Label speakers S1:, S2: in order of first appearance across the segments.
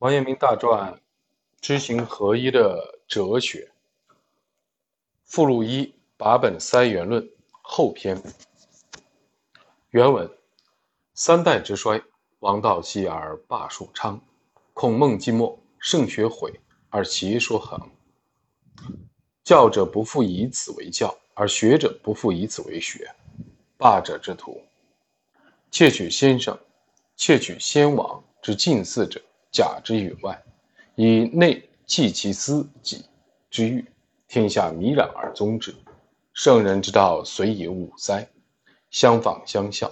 S1: 王阳明大传知行合一的哲学附录一把本塞元论后篇原文：三代之衰，王道息而霸术昌；孔孟寂寞，圣学毁而邪说横。教者不复以此为教，而学者不复以此为学。霸者之徒，窃取先生、窃取先王之近似者。假之于外，以内弃其私己之欲，天下弥然而宗之。圣人之道，虽以五哉？相仿相效，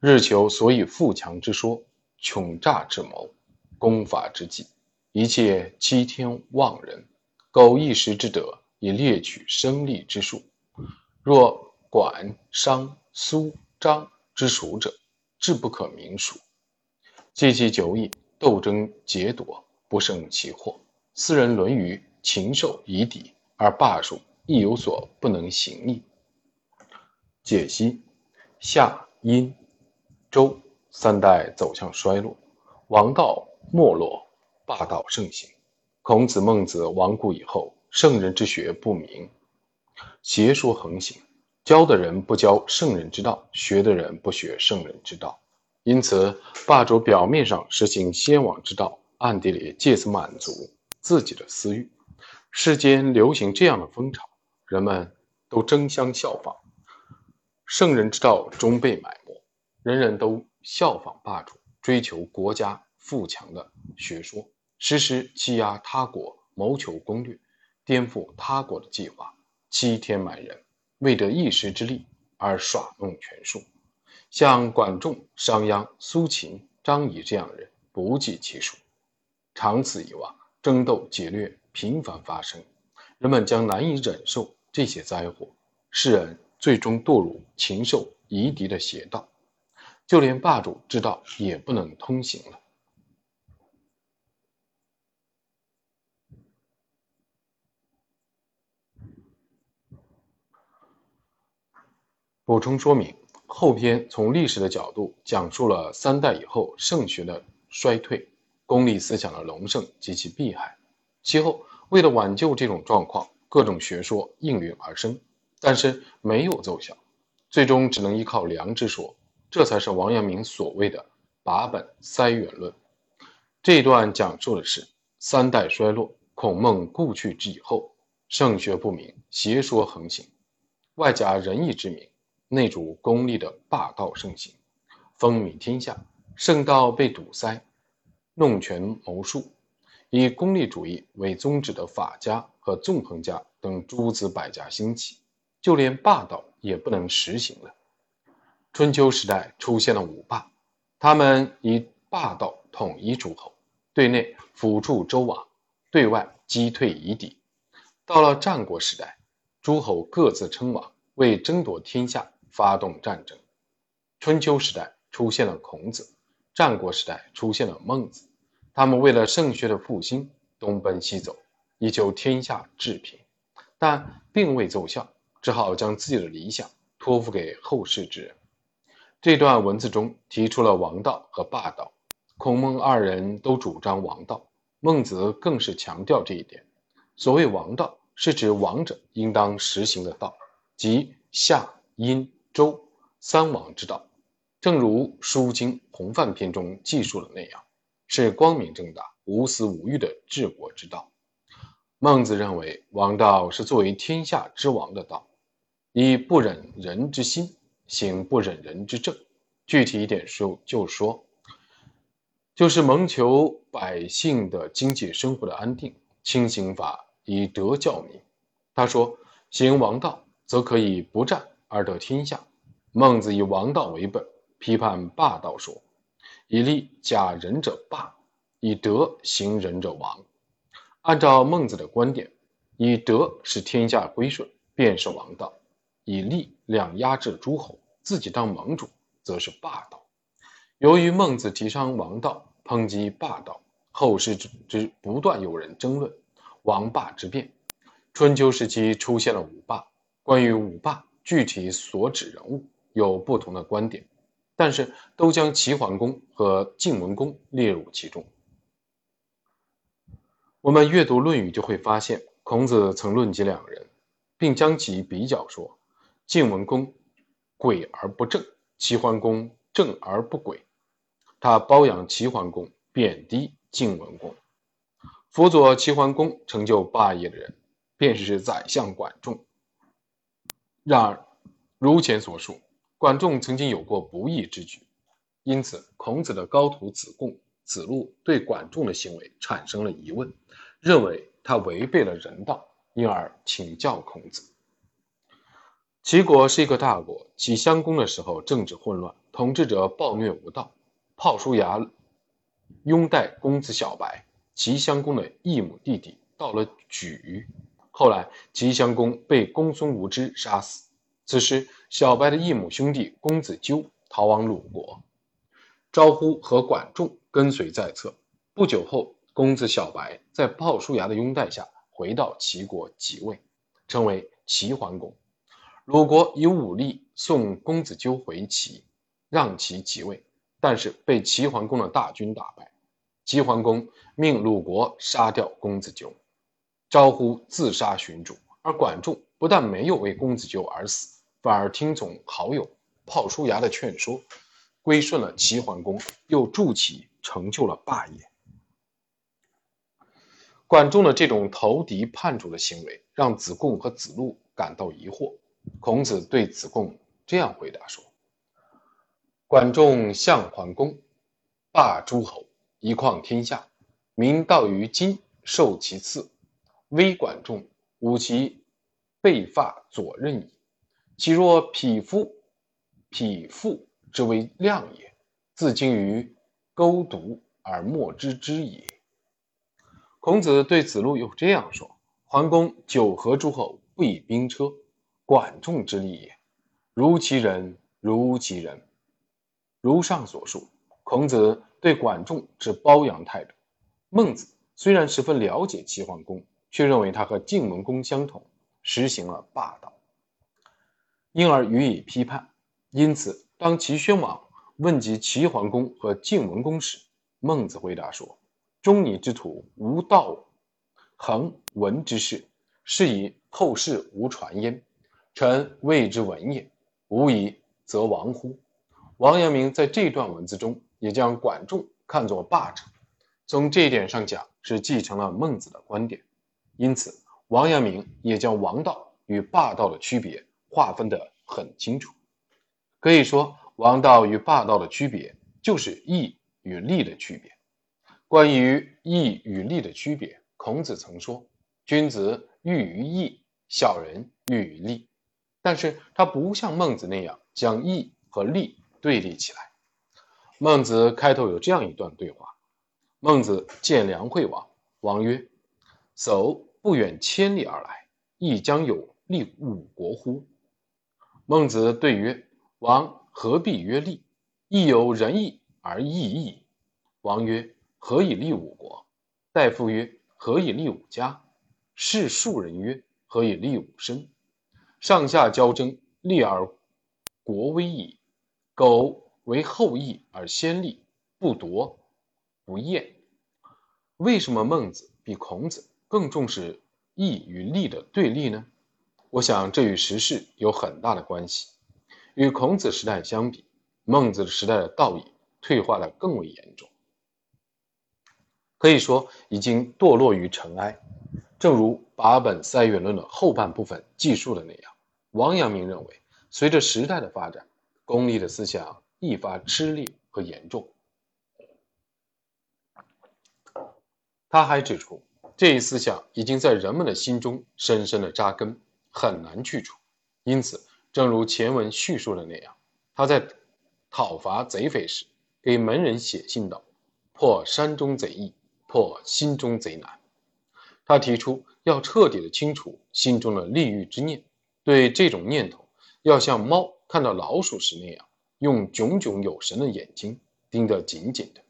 S1: 日求所以富强之说，穷诈之谋，攻伐之计，一切欺天妄人，苟一时之德，以猎取生利之术。若管商苏张之属者，志不可名数，计其久矣。斗争劫夺，不胜其祸。斯人沦于禽兽以敌，而霸术亦有所不能行矣。解析：夏、殷、周三代走向衰落，王道没落，霸道盛行。孔子、孟子亡故以后，圣人之学不明，邪说横行，教的人不教圣人之道，学的人不学圣人之道。因此，霸主表面上实行先王之道，暗地里借此满足自己的私欲。世间流行这样的风潮，人们都争相效仿，圣人之道终被埋没。人人都效仿霸主，追求国家富强的学说，实施欺压他国，谋求攻略，颠覆他国的计划，欺天瞒人，为得一时之利而耍弄权术。像管仲、商鞅、苏秦、张仪这样的人不计其数，长此以往，争斗劫掠频繁发生，人们将难以忍受这些灾祸，世人最终堕入禽兽夷狄的邪道，就连霸主之道也不能通行了。补充说明。后篇从历史的角度讲述了三代以后圣学的衰退、功利思想的隆盛及其弊害。其后，为了挽救这种状况，各种学说应运而生，但是没有奏效，最终只能依靠良知说。这才是王阳明所谓的“把本塞元论”。这一段讲述的是三代衰落、孔孟故去之以后，圣学不明，邪说横行，外加仁义之名。内主功利的霸道盛行，风靡天下，圣道被堵塞，弄权谋术，以功利主义为宗旨的法家和纵横家等诸子百家兴起，就连霸道也不能实行了。春秋时代出现了五霸，他们以霸道统一诸侯，对内辅助周王，对外击退夷狄。到了战国时代，诸侯各自称王，为争夺天下。发动战争。春秋时代出现了孔子，战国时代出现了孟子。他们为了圣学的复兴，东奔西走，以求天下治平，但并未奏效，只好将自己的理想托付给后世之人。这段文字中提出了王道和霸道，孔孟二人都主张王道，孟子更是强调这一点。所谓王道，是指王者应当实行的道，即夏殷。周三王之道，正如《书经洪范篇》中记述的那样，是光明正大、无私无欲的治国之道。孟子认为，王道是作为天下之王的道，以不忍人之心，行不忍人之政。具体一点说，就说，就是谋求百姓的经济生活的安定，轻刑法，以德教民。他说，行王道，则可以不战。而得天下。孟子以王道为本，批判霸道说：“以利假仁者霸，以德行仁者王。”按照孟子的观点，以德使天下归顺，便是王道；以利量压制诸侯，自己当盟主，则是霸道。由于孟子提倡王道，抨击霸道，后世之不断有人争论王霸之辩。春秋时期出现了五霸。关于五霸。具体所指人物有不同的观点，但是都将齐桓公和晋文公列入其中。我们阅读《论语》就会发现，孔子曾论及两人，并将其比较说：晋文公诡而不正，齐桓公正而不诡。他褒扬齐桓公，贬低晋文公。辅佐齐桓公成就霸业的人，便是宰相管仲。然而，如前所述，管仲曾经有过不义之举，因此孔子的高徒子贡、子路对管仲的行为产生了疑问，认为他违背了人道，因而请教孔子。齐国是一个大国，齐襄公的时候政治混乱，统治者暴虐无道。鲍叔牙拥戴公子小白。齐襄公的异母弟弟到了莒，后来齐襄公被公孙无知杀死。此时，小白的异母兄弟公子纠逃往鲁国，招呼和管仲跟随在侧。不久后，公子小白在鲍叔牙的拥戴下回到齐国即位，成为齐桓公。鲁国以武力送公子纠回齐，让其即位，但是被齐桓公的大军打败。齐桓公命鲁国杀掉公子纠，招呼自杀寻主。而管仲不但没有为公子纠而死，反而听从好友鲍叔牙的劝说，归顺了齐桓公，又助其成就了霸业。管仲的这种投敌叛主的行为，让子贡和子路感到疑惑。孔子对子贡这样回答说：“管仲相桓公，霸诸侯。”一匡天下，民道于今，受其次。微管仲，吾其背发左衽矣。其若匹夫，匹夫之为量也，自精于勾毒而莫知之也。孔子对子路又这样说：桓公九合诸侯，不以兵车，管仲之力也。如其人，如其人。如上所述，孔子。对管仲之褒扬态度。孟子虽然十分了解齐桓公，却认为他和晋文公相同，实行了霸道，因而予以批判。因此，当齐宣王问及齐桓公和晋文公时，孟子回答说：“中尼之徒无道，恒闻之事，是以后世无传焉。臣谓之闻也，无以则亡乎？”王阳明在这段文字中。也将管仲看作霸者，从这一点上讲，是继承了孟子的观点。因此，王阳明也将王道与霸道的区别划分得很清楚。可以说，王道与霸道的区别就是义与利的区别。关于义与利的区别，孔子曾说：“君子喻于义，小人喻于利。”但是他不像孟子那样将义和利对立起来。孟子开头有这样一段对话：孟子见梁惠王，王曰：“叟不远千里而来，亦将有利五国乎？”孟子对曰：“王何必曰利？亦有仁义而义义。”王曰：“何以立五国？”大夫曰：“何以立五家？”士庶人曰：“何以立五身？”上下交争，利而国威矣。苟为后义而先立，不夺不厌。为什么孟子比孔子更重视义与利的对立呢？我想这与时事有很大的关系。与孔子时代相比，孟子时代的道义退化的更为严重，可以说已经堕落于尘埃。正如八本塞元论的后半部分记述的那样，王阳明认为，随着时代的发展，功利的思想。愈发吃力和严重。他还指出，这一思想已经在人们的心中深深的扎根，很难去除。因此，正如前文叙述的那样，他在讨伐贼匪时，给门人写信道：“破山中贼易，破心中贼难。”他提出要彻底的清除心中的利欲之念，对这种念头，要像猫看到老鼠时那样。用炯炯有神的眼睛盯得紧紧的，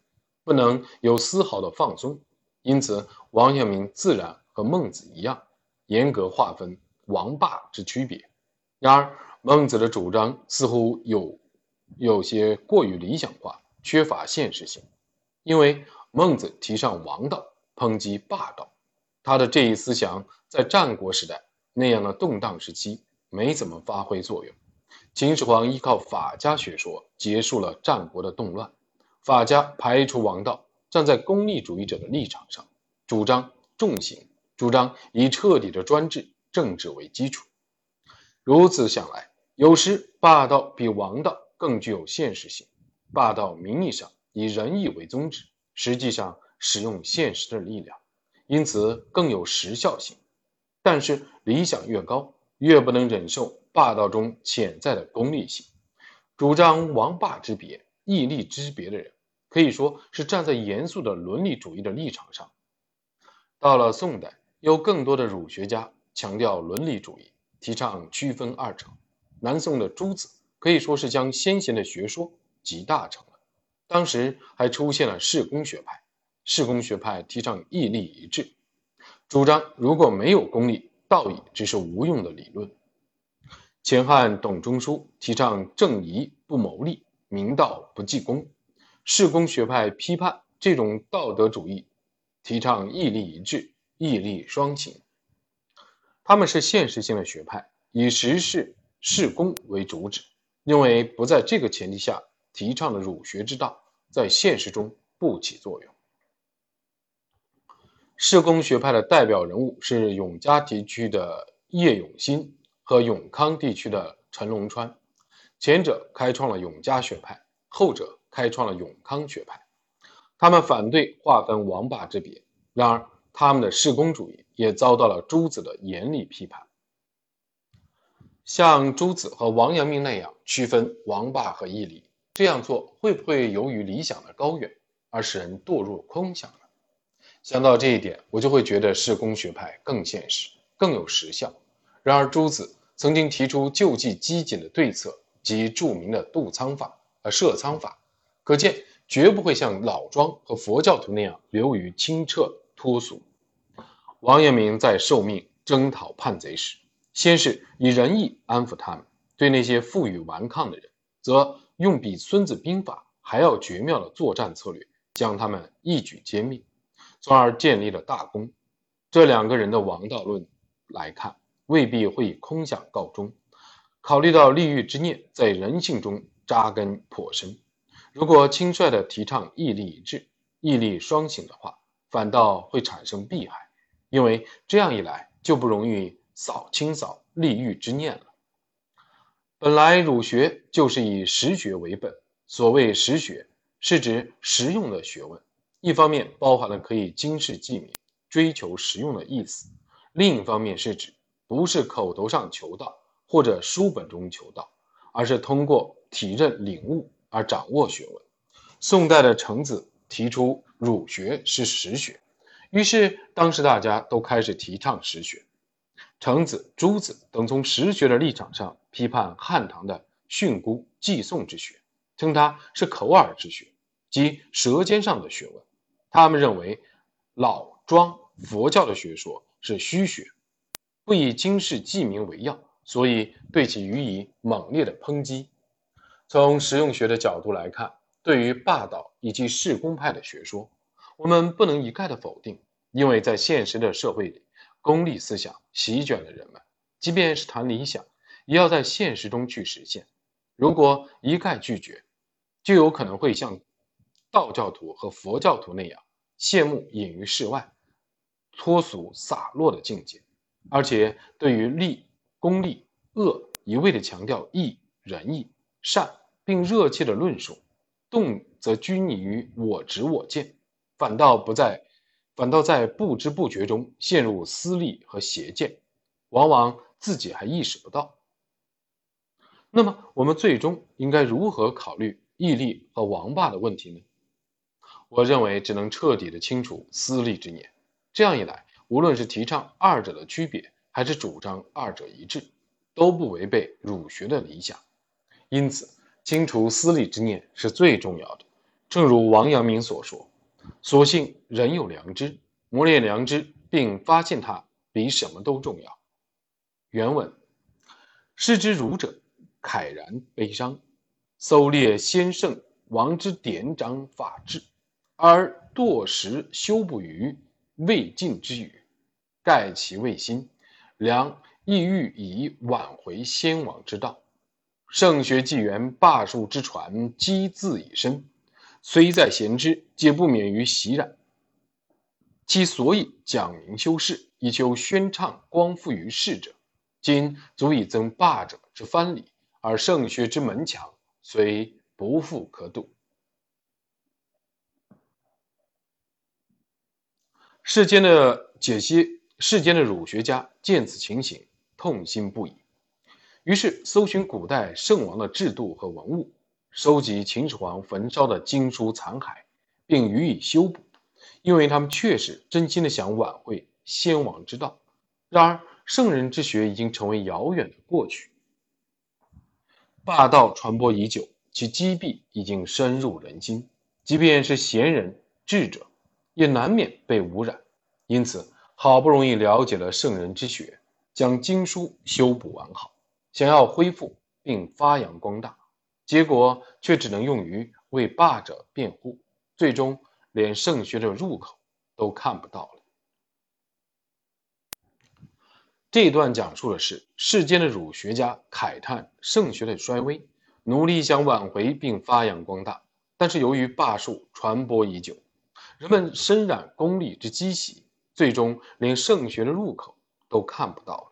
S1: 不能有丝毫的放松。因此，王阳明自然和孟子一样，严格划分王霸之区别。然而，孟子的主张似乎有有些过于理想化，缺乏现实性。因为孟子提倡王道，抨击霸道，他的这一思想在战国时代那样的动荡时期没怎么发挥作用。秦始皇依靠法家学说结束了战国的动乱，法家排除王道，站在功利主义者的立场上，主张重刑，主张以彻底的专制政治为基础。如此想来，有时霸道比王道更具有现实性。霸道名义上以仁义为宗旨，实际上使用现实的力量，因此更有时效性。但是理想越高，越不能忍受。霸道中潜在的功利性，主张王霸之别、义利之别的人，可以说是站在严肃的伦理主义的立场上。到了宋代，有更多的儒学家强调伦理主义，提倡区分二者。南宋的朱子可以说是将先贤的学说集大成了。当时还出现了士公学派，士公学派提倡义利一致，主张如果没有功利，道义只是无用的理论。前汉董仲舒提倡正义不谋利，明道不计功。士公学派批判这种道德主义，提倡义利一致、义利双行。他们是现实性的学派，以实事事功为主旨，认为不在这个前提下提倡的儒学之道，在现实中不起作用。士公学派的代表人物是永嘉地区的叶永新。和永康地区的陈龙川，前者开创了永嘉学派，后者开创了永康学派。他们反对划分王霸之别，然而他们的士公主义也遭到了朱子的严厉批判。像朱子和王阳明那样区分王霸和义理，这样做会不会由于理想的高远而使人堕入空想呢？想到这一点，我就会觉得士公学派更现实，更有实效。然而朱子。曾经提出救济饥馑的对策及著名的渡仓法和设仓法，可见绝不会像老庄和佛教徒那样流于清澈脱俗。王阳明在受命征讨叛贼时，先是以仁义安抚他们；对那些负隅顽抗的人，则用比《孙子兵法》还要绝妙的作战策略，将他们一举歼灭，从而建立了大功。这两个人的王道论来看。未必会以空想告终。考虑到利欲之念在人性中扎根颇深，如果轻率地提倡义利一致、义利双行的话，反倒会产生弊害，因为这样一来就不容易扫清扫利欲之念了。本来儒学就是以实学为本，所谓实学，是指实用的学问，一方面包含了可以经世济民、追求实用的意思，另一方面是指。不是口头上求道或者书本中求道，而是通过体认领悟而掌握学问。宋代的程子提出儒学是实学，于是当时大家都开始提倡实学。程子、朱子等从实学的立场上批判汉唐的训诂记诵之学，称它是口耳之学，即舌尖上的学问。他们认为老庄佛教的学说是虚学。不以经世济民为要，所以对其予以猛烈的抨击。从实用学的角度来看，对于霸道以及士公派的学说，我们不能一概的否定，因为在现实的社会里，功利思想席卷了人们，即便是谈理想，也要在现实中去实现。如果一概拒绝，就有可能会像道教徒和佛教徒那样，羡慕隐于世外、脱俗洒落的境界。而且对于利、功利、恶一味的强调义、仁义、善，并热切的论述；动则拘泥于我执我见，反倒不在，反倒在不知不觉中陷入私利和邪见，往往自己还意识不到。那么，我们最终应该如何考虑义利和王霸的问题呢？我认为，只能彻底的清除私利之念。这样一来。无论是提倡二者的区别，还是主张二者一致，都不违背儒学的理想。因此，清除私利之念是最重要的。正如王阳明所说：“所幸人有良知，磨练良知并发现它，比什么都重要。”原文：失之儒者，慨然悲伤，搜猎先圣王之典章法治，而堕实修不于。未尽之语，盖其未心，良意欲以挽回先王之道。圣学纪元霸术之传，积字以身，虽在贤之，皆不免于袭染。其所以讲明修饰，以求宣畅光复于世者，今足以增霸者之藩篱，而圣学之门墙虽不复可度。世间的解析，世间的儒学家见此情形，痛心不已。于是搜寻古代圣王的制度和文物，收集秦始皇焚烧的经书残骸，并予以修补，因为他们确实真心的想挽回先王之道。然而圣人之学已经成为遥远的过去，霸道传播已久，其积弊已经深入人心，即便是贤人智者，也难免被污染。因此，好不容易了解了圣人之学，将经书修补完好。想要恢复并发扬光大，结果却只能用于为霸者辩护，最终连圣学的入口都看不到了。这段讲述的是世间的儒学家慨叹圣学的衰微，努力想挽回并发扬光大，但是由于霸术传播已久，人们深染功利之积习，最终连圣学的入口都看不到了。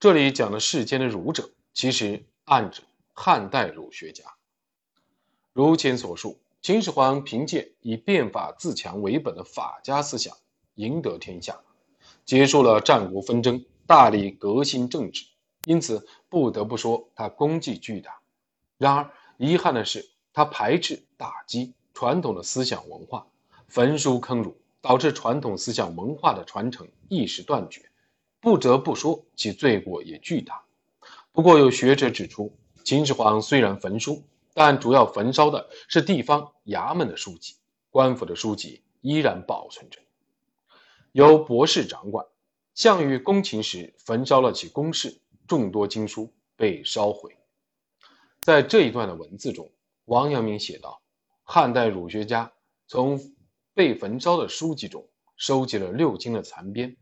S1: 这里讲的世间的儒者，其实暗指汉代儒学家。如前所述，秦始皇凭借以变法自强为本的法家思想赢得天下，结束了战国纷争，大力革新政治，因此不得不说他功绩巨大。然而遗憾的是，他排斥打击传统的思想文化，焚书坑儒，导致传统思想文化的传承一时断绝。不得不说，其罪过也巨大。不过，有学者指出，秦始皇虽然焚书，但主要焚烧的是地方衙门的书籍，官府的书籍依然保存着。由博士掌管，项羽攻秦时焚烧了其宫室，众多经书被烧毁。在这一段的文字中，王阳明写道：“汉代儒学家从被焚烧的书籍中收集了六经的残编。”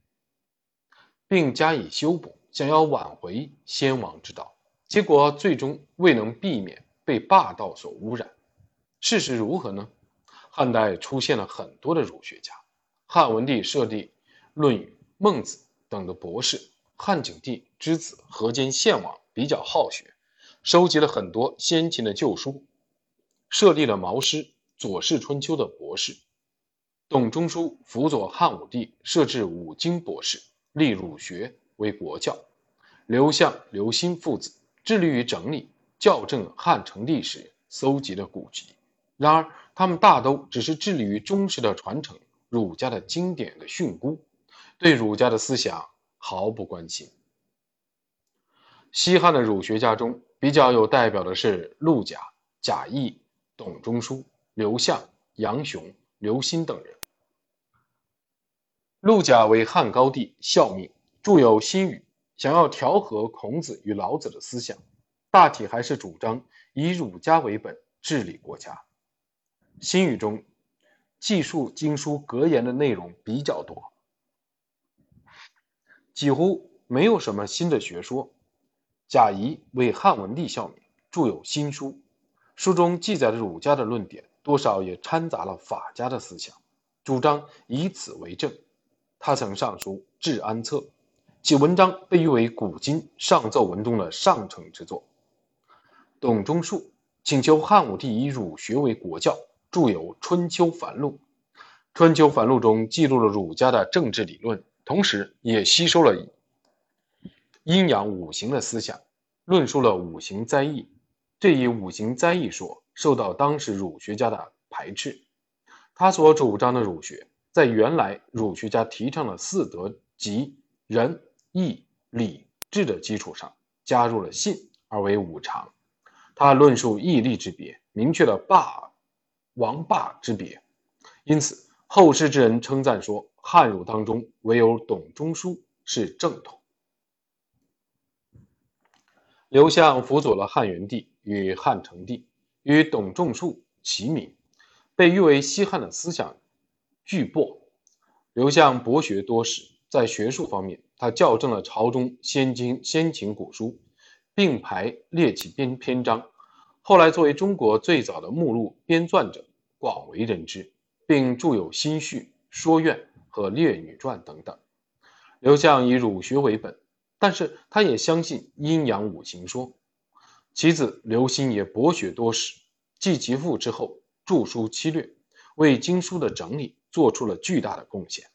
S1: 并加以修补，想要挽回先王之道，结果最终未能避免被霸道所污染。事实如何呢？汉代出现了很多的儒学家，汉文帝设立《论语》《孟子》等的博士，汉景帝之子河间献王比较好学，收集了很多先秦的旧书，设立了《毛诗》《左氏春秋》的博士。董仲舒辅佐汉武帝设置五经博士。立儒学为国教，刘向、刘歆父子致力于整理、校正汉成帝时搜集的古籍。然而，他们大都只是致力于忠实的传承儒家的经典的训诂，对儒家的思想毫不关心。西汉的儒学家中比较有代表的是陆贾、贾谊、董仲舒、刘向、杨雄、刘歆等人。陆贾为汉高帝效命，著有《新语》，想要调和孔子与老子的思想，大体还是主张以儒家为本治理国家。《新语》中记述经书格言的内容比较多，几乎没有什么新的学说。贾谊为汉文帝效命，著有《新书》，书中记载的儒家的论点多少也掺杂了法家的思想，主张以此为政。他曾上书《治安策》，其文章被誉为古今上奏文中的上乘之作。董仲舒请求汉武帝以儒学为国教，著有《春秋繁露》。《春秋繁露》中记录了儒家的政治理论，同时也吸收了阴阳五行的思想，论述了五行灾异。这一五行灾异说受到当时儒学家的排斥，他所主张的儒学。在原来儒学家提倡的四德即仁义礼智的基础上，加入了信而为五常。他论述义利之别，明确了霸王霸之别。因此，后世之人称赞说，汉儒当中唯有董仲舒是正统。刘向辅佐了汉元帝与汉成帝，与董仲舒齐名，被誉为西汉的思想。巨擘，刘向博学多识，在学术方面，他校正了朝中先经先秦古书，并排列起编篇章。后来作为中国最早的目录编撰者，广为人知，并著有《新序》《说苑》和《列女传》等等。刘向以儒学为本，但是他也相信阴阳五行说。其子刘歆也博学多识，继其父之后，著书七略，为经书的整理做出了巨大的贡献。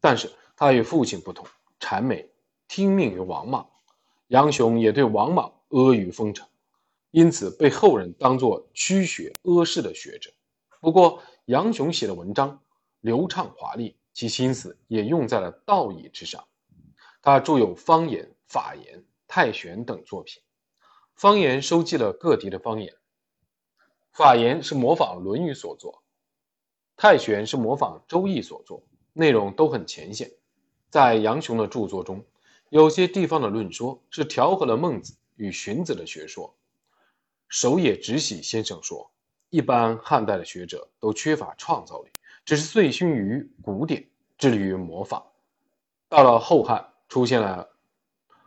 S1: 但是他与父亲不同，谄媚，听命于王莽。杨雄也对王莽阿谀奉承，因此被后人当作曲学阿谥的学者。不过杨雄写的文章流畅华丽，其心思也用在了道义之上。他著有《方言》《法言》《太玄》等作品。方言收集了各地的方言，法言是模仿《论语》所作，太玄是模仿《周易》所作，内容都很浅显。在杨雄的著作中，有些地方的论说是调和了孟子与荀子的学说。守野直喜先生说：“一般汉代的学者都缺乏创造力，只是醉心于古典，致力于模仿。到了后汉，出现了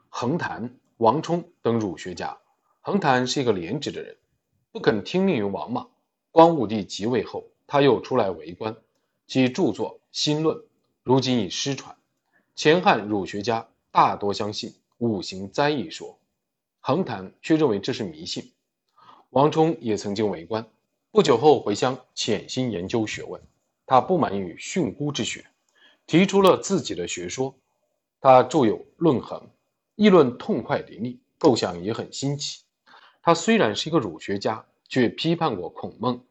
S1: 横谈、王充等儒学家。”横谈是一个廉直的人，不肯听命于王莽。光武帝即位后，他又出来为官，其著作《新论》如今已失传。前汉儒学家大多相信五行灾异说，横谈却认为这是迷信。王充也曾经为官，不久后回乡潜心研究学问。他不满于训诂之学，提出了自己的学说。他著有《论衡》，议论痛快淋漓，构想也很新奇。他虽然是一个儒学家，却批判过孔孟。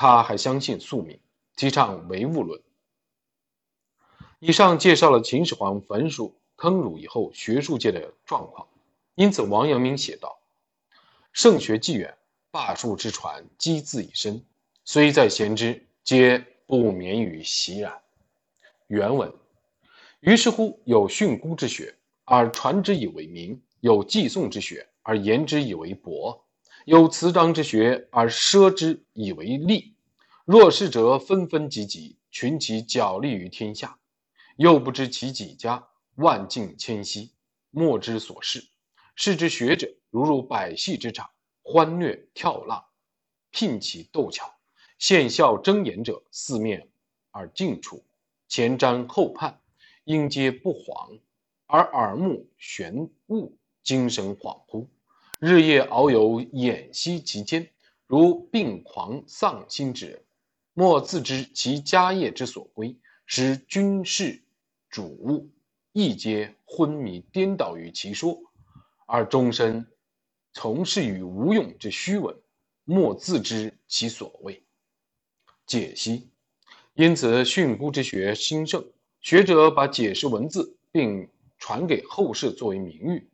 S1: 他还相信宿命，提倡唯物论。以上介绍了秦始皇焚书坑儒以后学术界的状况。因此，王阳明写道：“圣学既远，罢黜之传积自以身，虽在贤之，皆不免于习然。”原文。于是乎，有训诂之学，而传之以为名；有寄诵之学。而言之以为博，有辞章之学而奢之以为利。若是者纷纷济济，群其角力于天下，又不知其几家，万境迁徙，莫之所事。是之学者如入百戏之场，欢谑跳浪，聘其斗巧，现笑睁眼者四面而尽处，前瞻后盼，应皆不恍，而耳目眩悟。精神恍惚，日夜遨游，偃息其间，如病狂丧心之人，莫自知其家业之所归，使军事主务亦皆昏迷颠倒于其说，而终身从事于无用之虚文，莫自知其所谓。解析，因此训诂之学兴盛，学者把解释文字并传给后世作为名誉。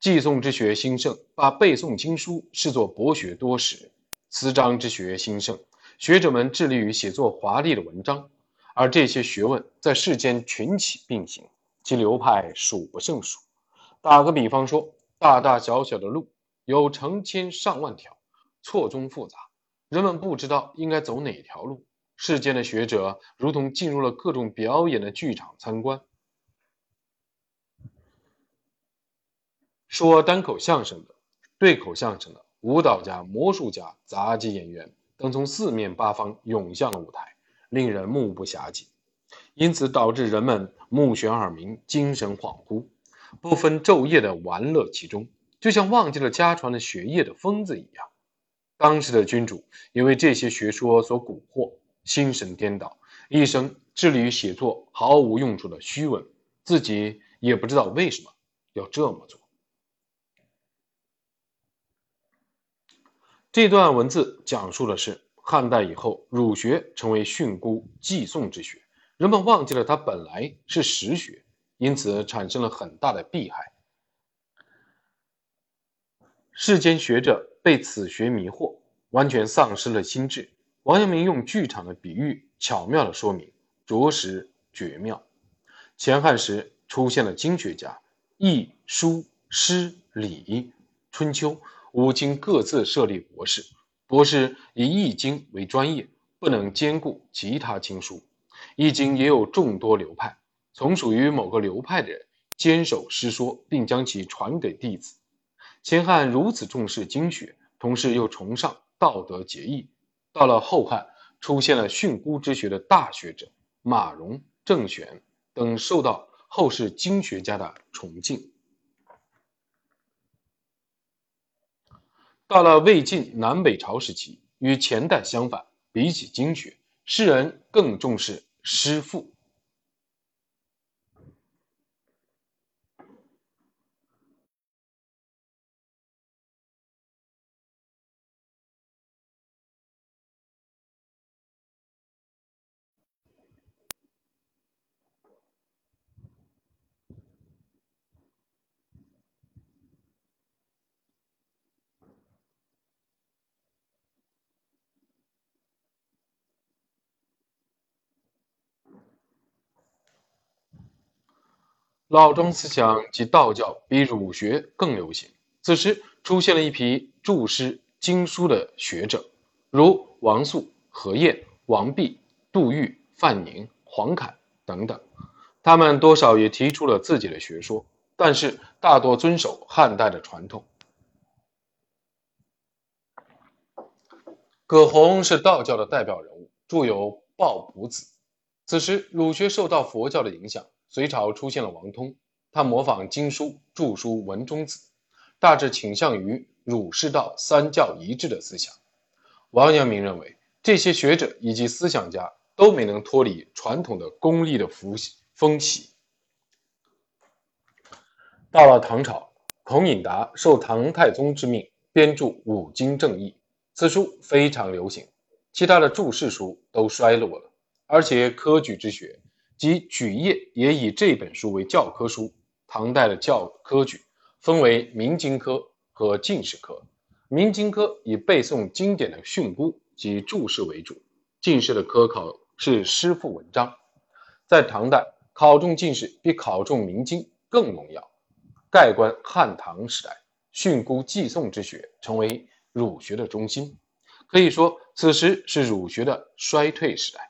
S1: 寄诵之学兴盛，把背诵经书视作博学多识；辞章之学兴盛，学者们致力于写作华丽的文章。而这些学问在世间群起并行，其流派数不胜数。打个比方说，大大小小的路有成千上万条，错综复杂，人们不知道应该走哪条路。世间的学者如同进入了各种表演的剧场参观。说单口相声的、对口相声的、舞蹈家、魔术家、杂技演员等从四面八方涌向了舞台，令人目不暇接，因此导致人们目眩耳鸣、精神恍惚，不分昼夜的玩乐其中，就像忘记了家传的学业的疯子一样。当时的君主也为这些学说所蛊惑，心神颠倒，一生致力于写作毫无用处的虚文，自己也不知道为什么要这么做。这段文字讲述的是汉代以后，儒学成为训诂寄诵之学，人们忘记了它本来是实学，因此产生了很大的弊害。世间学者被此学迷惑，完全丧失了心智。王阳明用剧场的比喻，巧妙的说明，着实绝妙。前汉时出现了经学家，易、书、诗、礼、春秋。五经各自设立博士，博士以易经为专业，不能兼顾其他经书。易经也有众多流派，从属于某个流派的人坚守师说，并将其传给弟子。秦汉如此重视经学，同时又崇尚道德节义，到了后汉，出现了训诂之学的大学者马融、郑玄等，受到后世经学家的崇敬。到了魏晋南北朝时期，与前代相反，比起经学，诗人更重视诗赋。老庄思想及道教比儒学更流行。此时出现了一批注释经书的学者，如王肃、何晏、王弼、杜预、范宁、黄侃等等。他们多少也提出了自己的学说，但是大多遵守汉代的传统。葛洪是道教的代表人物，著有《抱朴子》。此时儒学受到佛教的影响。隋朝出现了王通，他模仿经书著书文中子，大致倾向于儒释道三教一致的思想。王阳明认为，这些学者以及思想家都没能脱离传统的功利的风风气。到了唐朝，孔颖达受唐太宗之命编著《五经正义》，此书非常流行，其他的注释书都衰落了，而且科举之学。即举业也以这本书为教科书。唐代的教科举分为明经科和进士科。明经科以背诵经典的训诂及注释为主，进士的科考是诗赋文章。在唐代，考中进士比考中明经更重要。盖观汉唐时代，训诂记诵之学成为儒学的中心。可以说，此时是儒学的衰退时代。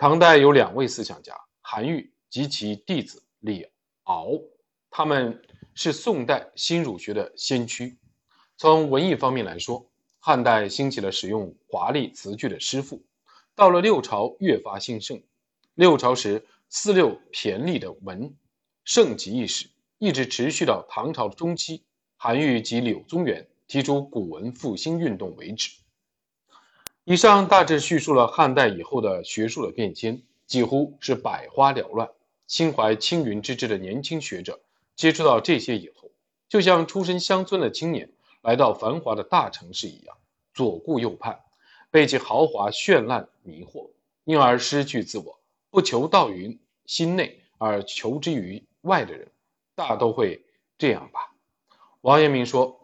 S1: 唐代有两位思想家韩愈及其弟子李敖，他们是宋代新儒学的先驱。从文艺方面来说，汉代兴起了使用华丽词句的诗赋，到了六朝越发兴盛。六朝时四六骈俪的文盛极一时，一直持续到唐朝中期，韩愈及柳宗元提出古文复兴运动为止。以上大致叙述了汉代以后的学术的变迁，几乎是百花缭乱。心怀青云之志的年轻学者接触到这些以后，就像出身乡村的青年来到繁华的大城市一样，左顾右盼，被其豪华绚烂迷惑，因而失去自我。不求道于心内，而求之于外的人，大都会这样吧。王阳明说：“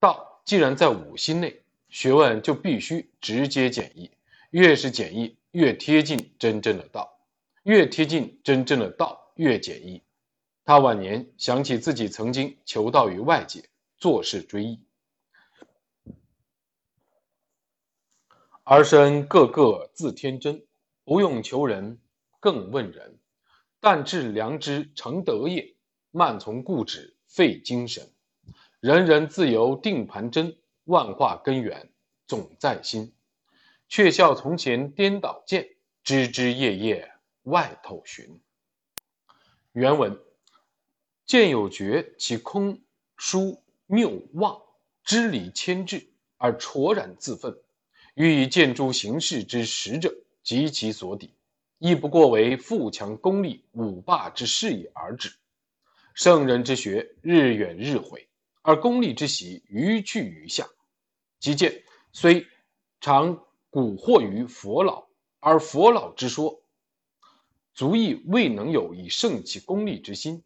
S1: 道既然在五心内。”学问就必须直接简易，越是简易，越贴近真正的道；越贴近真正的道，越简易。他晚年想起自己曾经求道于外界，做事追忆，儿生个个自天真，不用求人，更问人。但致良知成德业，慢从固执费精神。人人自由定盘针。万化根源总在心，却笑从前颠倒见，枝枝叶叶外头寻。原文：见有觉，其空疏谬妄，知理牵制而卓然自奋，欲以见诸形式之实者，及其所抵，亦不过为富强功利五霸之事也而止。圣人之学，日远日毁，而功利之习愈去愈下。即见虽常蛊惑于佛老，而佛老之说，足以未能有以胜其功利之心；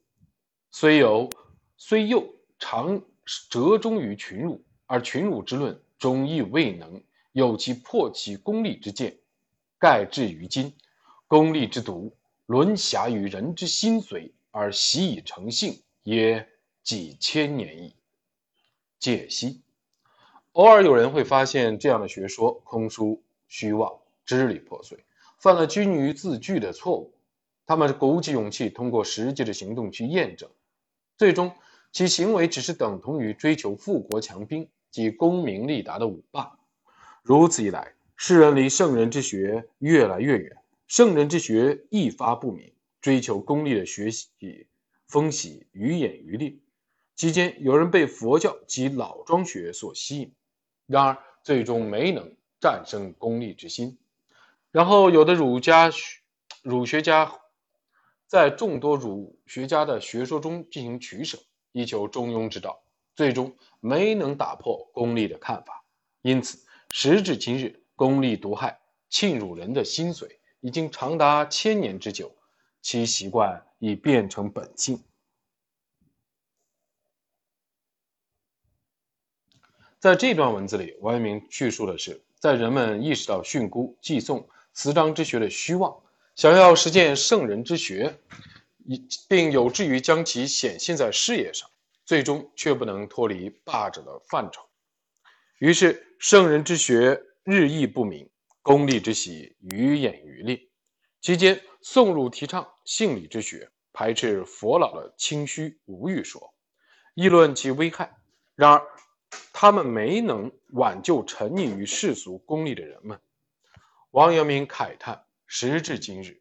S1: 虽有，虽又常折中于群儒，而群儒之论，终亦未能有其破其功利之见。盖至于今，功利之毒沦狭于人之心髓，而习以成性，也几千年矣。解析。偶尔有人会发现这样的学说空疏虚妄、支离破碎，犯了拘泥于字句的错误。他们鼓起勇气，通过实际的行动去验证，最终其行为只是等同于追求富国强兵及功名利达的武霸。如此一来，世人离圣人之学越来越远，圣人之学一发不明，追求功利的学习风起愈演愈烈。期间，有人被佛教及老庄学所吸引，然而最终没能战胜功利之心。然后，有的儒家儒学家。在众多儒学家的学说中进行取舍，以求中庸之道，最终没能打破功利的看法。因此，时至今日，功利毒害沁入人的心髓，已经长达千年之久，其习惯已变成本性。在这段文字里，王阳明叙述的是，在人们意识到训诂寄诵词章之学的虚妄。想要实践圣人之学，并有志于将其显现在事业上，最终却不能脱离霸者的范畴。于是，圣人之学日益不明，功利之喜愈演愈烈。期间，宋儒提倡性理之学，排斥佛老的清虚无欲说，议论其危害。然而，他们没能挽救沉溺于世俗功利的人们。王阳明慨叹。时至今日，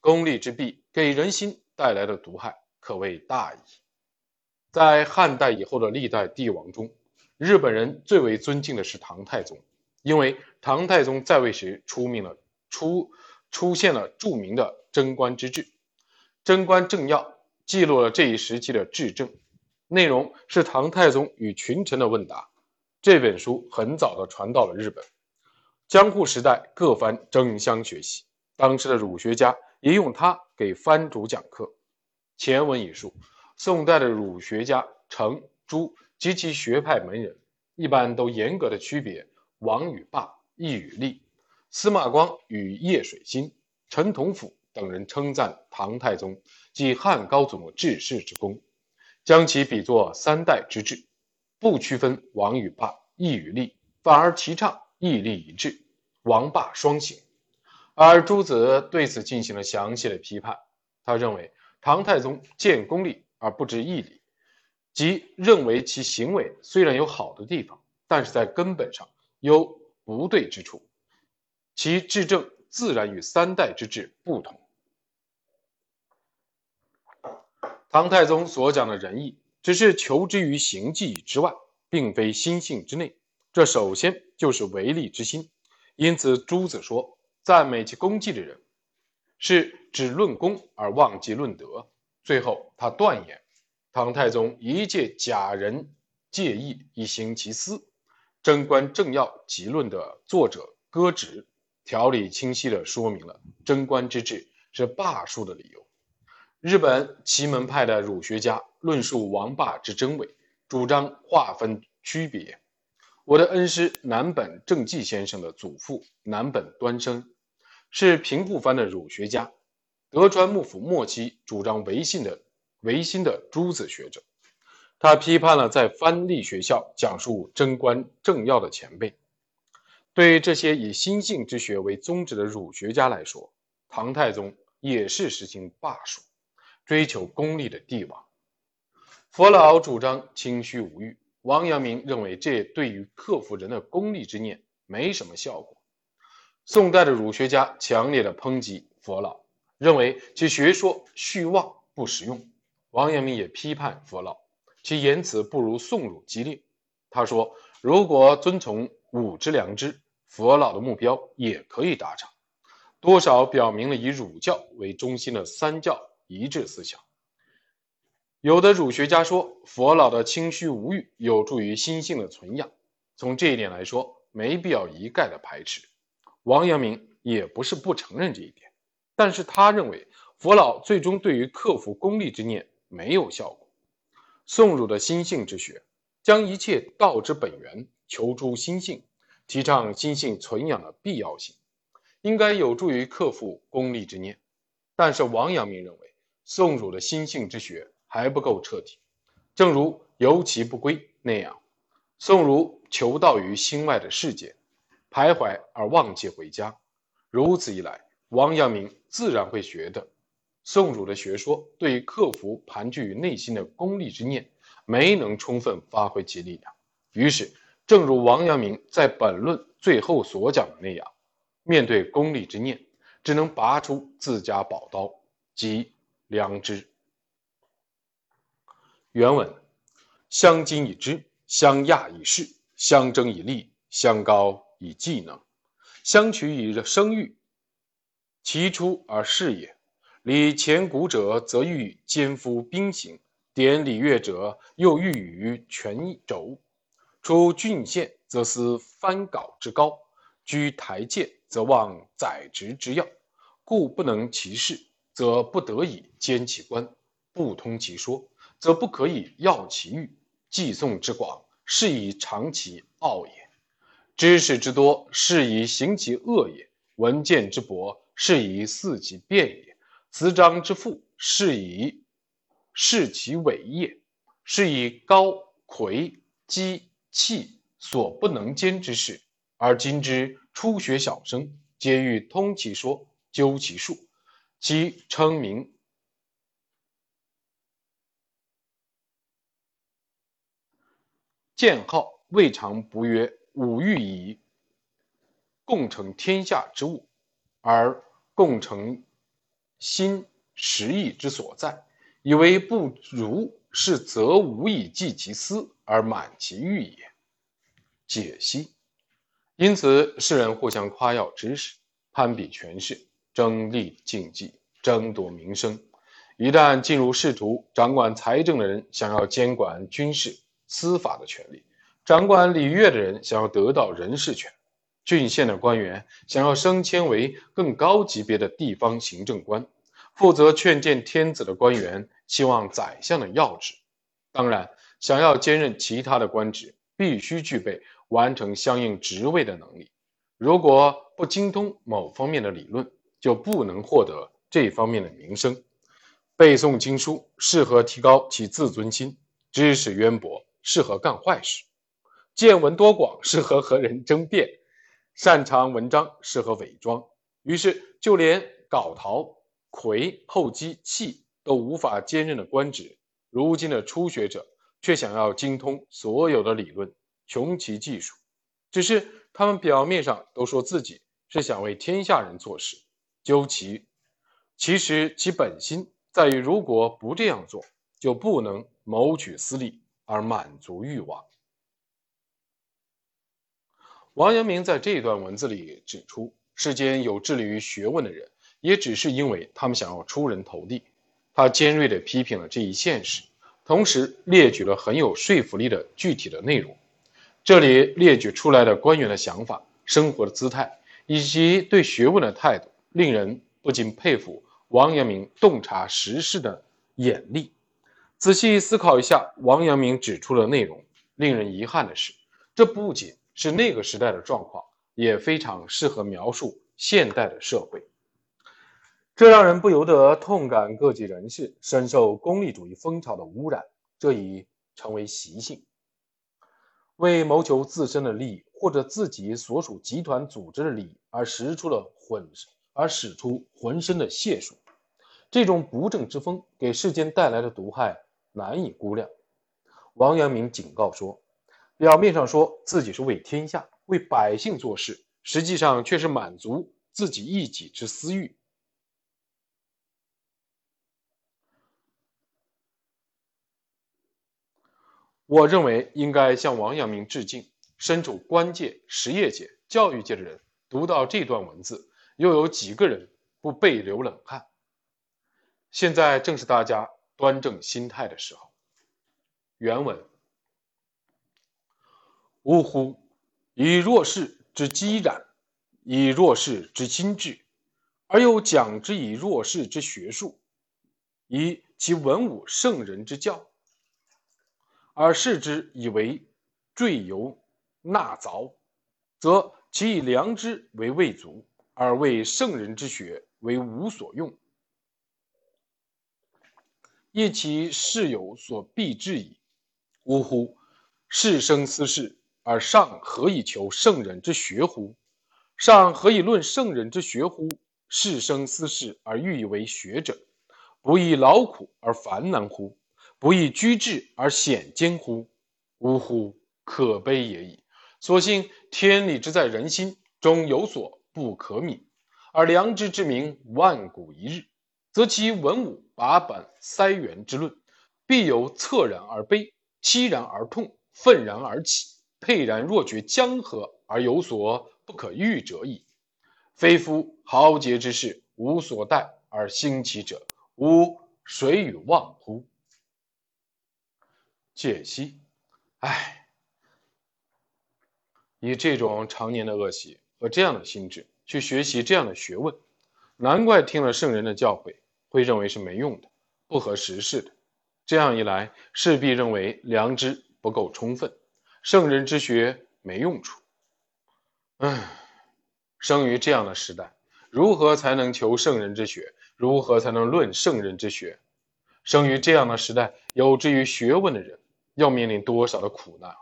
S1: 功利之弊给人心带来的毒害可谓大矣。在汉代以后的历代帝王中，日本人最为尊敬的是唐太宗，因为唐太宗在位时出名了出出现了著名的贞观之治，《贞观政要》记录了这一时期的治政，内容是唐太宗与群臣的问答。这本书很早的传到了日本，江户时代各藩争相学习。当时的儒学家也用它给藩主讲课。前文已述，宋代的儒学家程朱及其学派门人，一般都严格的区别王与霸、义与利。司马光与叶水心、陈同甫等人称赞唐太宗即汉高祖治世之功，将其比作三代之治，不区分王与霸、义与利，反而提倡义利一致、王霸双行。而朱子对此进行了详细的批判。他认为唐太宗见功立而不知义理，即认为其行为虽然有好的地方，但是在根本上有不对之处，其治政自然与三代之治不同。唐太宗所讲的仁义，只是求之于行迹之外，并非心性之内。这首先就是唯利之心。因此，朱子说。赞美其功绩的人，是只论功而忘记论德。最后，他断言，唐太宗一介假人借义以行其私。《贞观政要集论》的作者歌直，条理清晰地说明了贞观之治是霸术的理由。日本奇门派的儒学家论述王霸之真伪，主张划分区别。我的恩师南本正纪先生的祖父南本端生。是平埔藩的儒学家，德川幕府末期主张唯信的唯心的诸子学者。他批判了在藩立学校讲述贞观政要的前辈。对于这些以心性之学为宗旨的儒学家来说，唐太宗也是实行霸术、追求功利的帝王。佛老主张清虚无欲，王阳明认为这对于克服人的功利之念没什么效果。宋代的儒学家强烈的抨击佛老，认为其学说虚妄不实用。王阳明也批判佛老，其言辞不如宋儒激烈。他说：“如果遵从武之良知，佛老的目标也可以达成。”多少表明了以儒教为中心的三教一致思想。有的儒学家说，佛老的清虚无欲有助于心性的存养。从这一点来说，没必要一概的排斥。王阳明也不是不承认这一点，但是他认为佛老最终对于克服功利之念没有效果。宋儒的心性之学，将一切道之本源，求诸心性，提倡心性存养的必要性，应该有助于克服功利之念。但是王阳明认为，宋儒的心性之学还不够彻底，正如游其不归那样，宋儒求道于心外的世界。徘徊而忘记回家，如此一来，王阳明自然会觉得，宋儒的学说对克服盘踞于内心的功利之念没能充分发挥其力量，于是，正如王阳明在本论最后所讲的那样，面对功利之念，只能拔出自家宝刀，即良知。原文：相矜以知，相亚以事，相争以利，相高以技能，相取以声誉。其出而事也。礼前古者，则欲肩夫兵行；典礼乐者，又欲与权轴。出郡县，则思藩稿之高；居台阶，则望宰职之要。故不能其事，则不得已兼其官；不通其说，则不可以要其欲。寄送之广，是以长其傲也；知识之多，是以行其恶也；文见之博，是以肆其辩也；词章之富，是以示其伟业。是以高魁姬弃所不能兼之事，而今之初学小生，皆欲通其说，究其术，其称名。建号未尝不曰：“吾欲以共成天下之物，而共成心实意之所在。以为不如是，则无以济其私而满其欲也。”解析。因此，世人互相夸耀知识，攀比权势，争利竞技，争夺名声。一旦进入仕途，掌管财政的人想要监管军事。司法的权利，掌管礼乐的人想要得到人事权，郡县的官员想要升迁为更高级别的地方行政官，负责劝谏天子的官员希望宰相的要职。当然，想要兼任其他的官职，必须具备完成相应职位的能力。如果不精通某方面的理论，就不能获得这方面的名声。背诵经书适合提高其自尊心，知识渊博。适合干坏事，见闻多广，适合和人争辩；擅长文章，适合伪装。于是，就连皋陶、魁、后姬、弃都无法兼任的官职，如今的初学者却想要精通所有的理论，穷其技术。只是他们表面上都说自己是想为天下人做事，究其其实其本心在于，如果不这样做，就不能谋取私利。而满足欲望。王阳明在这段文字里指出，世间有致力于学问的人，也只是因为他们想要出人头地。他尖锐地批评了这一现实，同时列举了很有说服力的具体的内容。这里列举出来的官员的想法、生活的姿态以及对学问的态度，令人不禁佩服王阳明洞察时事的眼力。仔细思考一下，王阳明指出的内容，令人遗憾的是，这不仅是那个时代的状况，也非常适合描述现代的社会。这让人不由得痛感各级人士深受功利主义风潮的污染，这已成为习性。为谋求自身的利益或者自己所属集团组织的利益而使出了浑而使出浑身的解数，这种不正之风给世间带来的毒害。难以估量。王阳明警告说：“表面上说自己是为天下、为百姓做事，实际上却是满足自己一己之私欲。”我认为应该向王阳明致敬。身处官界、实业界、教育界的人读到这段文字，又有几个人不背流冷汗？现在正是大家。端正心态的时候，原文：呜呼！以弱势之积染，以弱势之心智，而又讲之以弱势之学术，以其文武圣人之教，而视之以为赘牖纳凿，则其以良知为未足，而为圣人之学为无所用。亦其事有所必至矣。呜呼！士生斯事，而上何以求圣人之学乎？上何以论圣人之学乎？士生斯事而欲以为学者，不亦劳苦而烦难乎？不亦居志而险艰乎？呜呼，可悲也已！所幸天理之在人心，终有所不可泯；而良知之名，万古一日，则其文武把本塞垣之论，必有恻然而悲，凄然而痛，愤然而起，沛然若觉江河而有所不可逾者矣。非夫豪杰之士无所待而兴其者，吾谁与忘乎？解析，唉，以这种常年的恶习和这样的心智去学习这样的学问，难怪听了圣人的教诲会认为是没用的、不合时事的。这样一来，势必认为良知不够充分，圣人之学没用处。唉，生于这样的时代，如何才能求圣人之学？如何才能论圣人之学？生于这样的时代，有志于学问的人。要面临多少的苦难啊！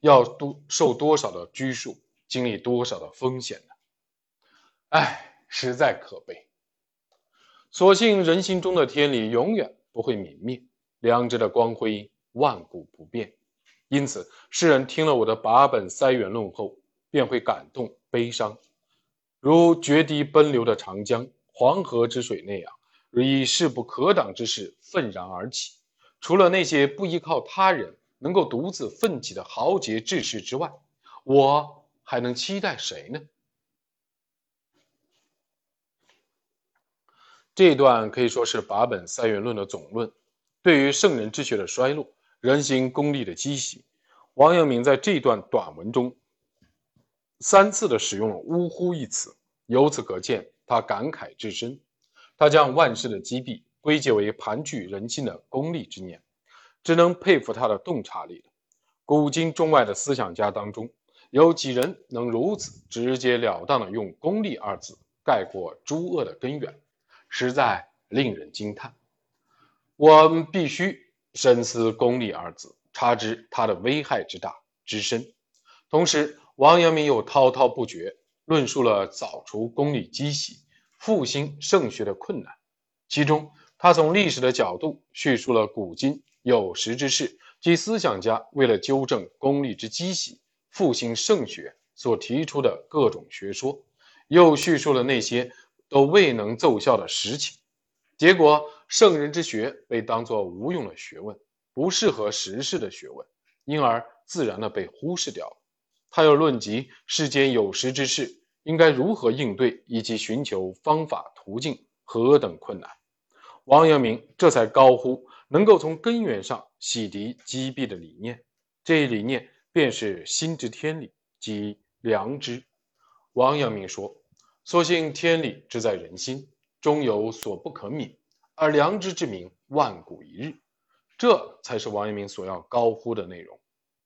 S1: 要多受多少的拘束，经历多少的风险呢？唉，实在可悲。所幸人心中的天理永远不会泯灭，良知的光辉万古不变。因此，世人听了我的八本塞元论后，便会感动悲伤，如决堤奔流的长江、黄河之水那样，以势不可挡之势愤然而起。除了那些不依靠他人能够独自奋起的豪杰志士之外，我还能期待谁呢？这一段可以说是八本三元论的总论。对于圣人之学的衰落、人心功利的积习，王阳明在这段短文中三次的使用了“呜呼”一词，由此可见他感慨至深。他将万事的积弊。归结为盘踞人心的功利之念，只能佩服他的洞察力了。古今中外的思想家当中，有几人能如此直截了当的用“功利”二字概括诸恶的根源，实在令人惊叹。我们必须深思“功利”二字，察知它的危害之大之深。同时，王阳明又滔滔不绝论述了扫除功利积习、复兴圣学的困难，其中。他从历史的角度叙述了古今有识之士及思想家为了纠正功利之积习、复兴圣学所提出的各种学说，又叙述了那些都未能奏效的实情。结果，圣人之学被当作无用的学问，不适合时事的学问，因而自然的被忽视掉了。他又论及世间有识之士应该如何应对，以及寻求方法途径何等困难。王阳明这才高呼：“能够从根源上洗涤积弊的理念，这一理念便是心之天理即良知。”王阳明说：“所幸天理之在人心，终有所不可泯；而良知之名，万古一日。”这才是王阳明所要高呼的内容。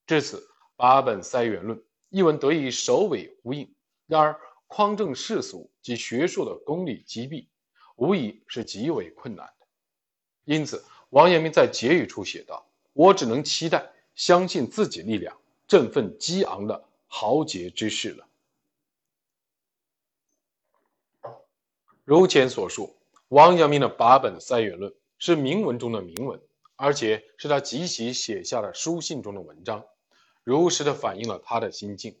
S1: 至此，八本塞元论一文得以首尾呼应。然而，匡正世俗及学术的功利积弊。无疑是极为困难的，因此王阳明在结语处写道：“我只能期待相信自己力量，振奋激昂的豪杰之士了。”如前所述，王阳明的八本三元论是铭文中的铭文，而且是他即席写下的书信中的文章，如实的反映了他的心境，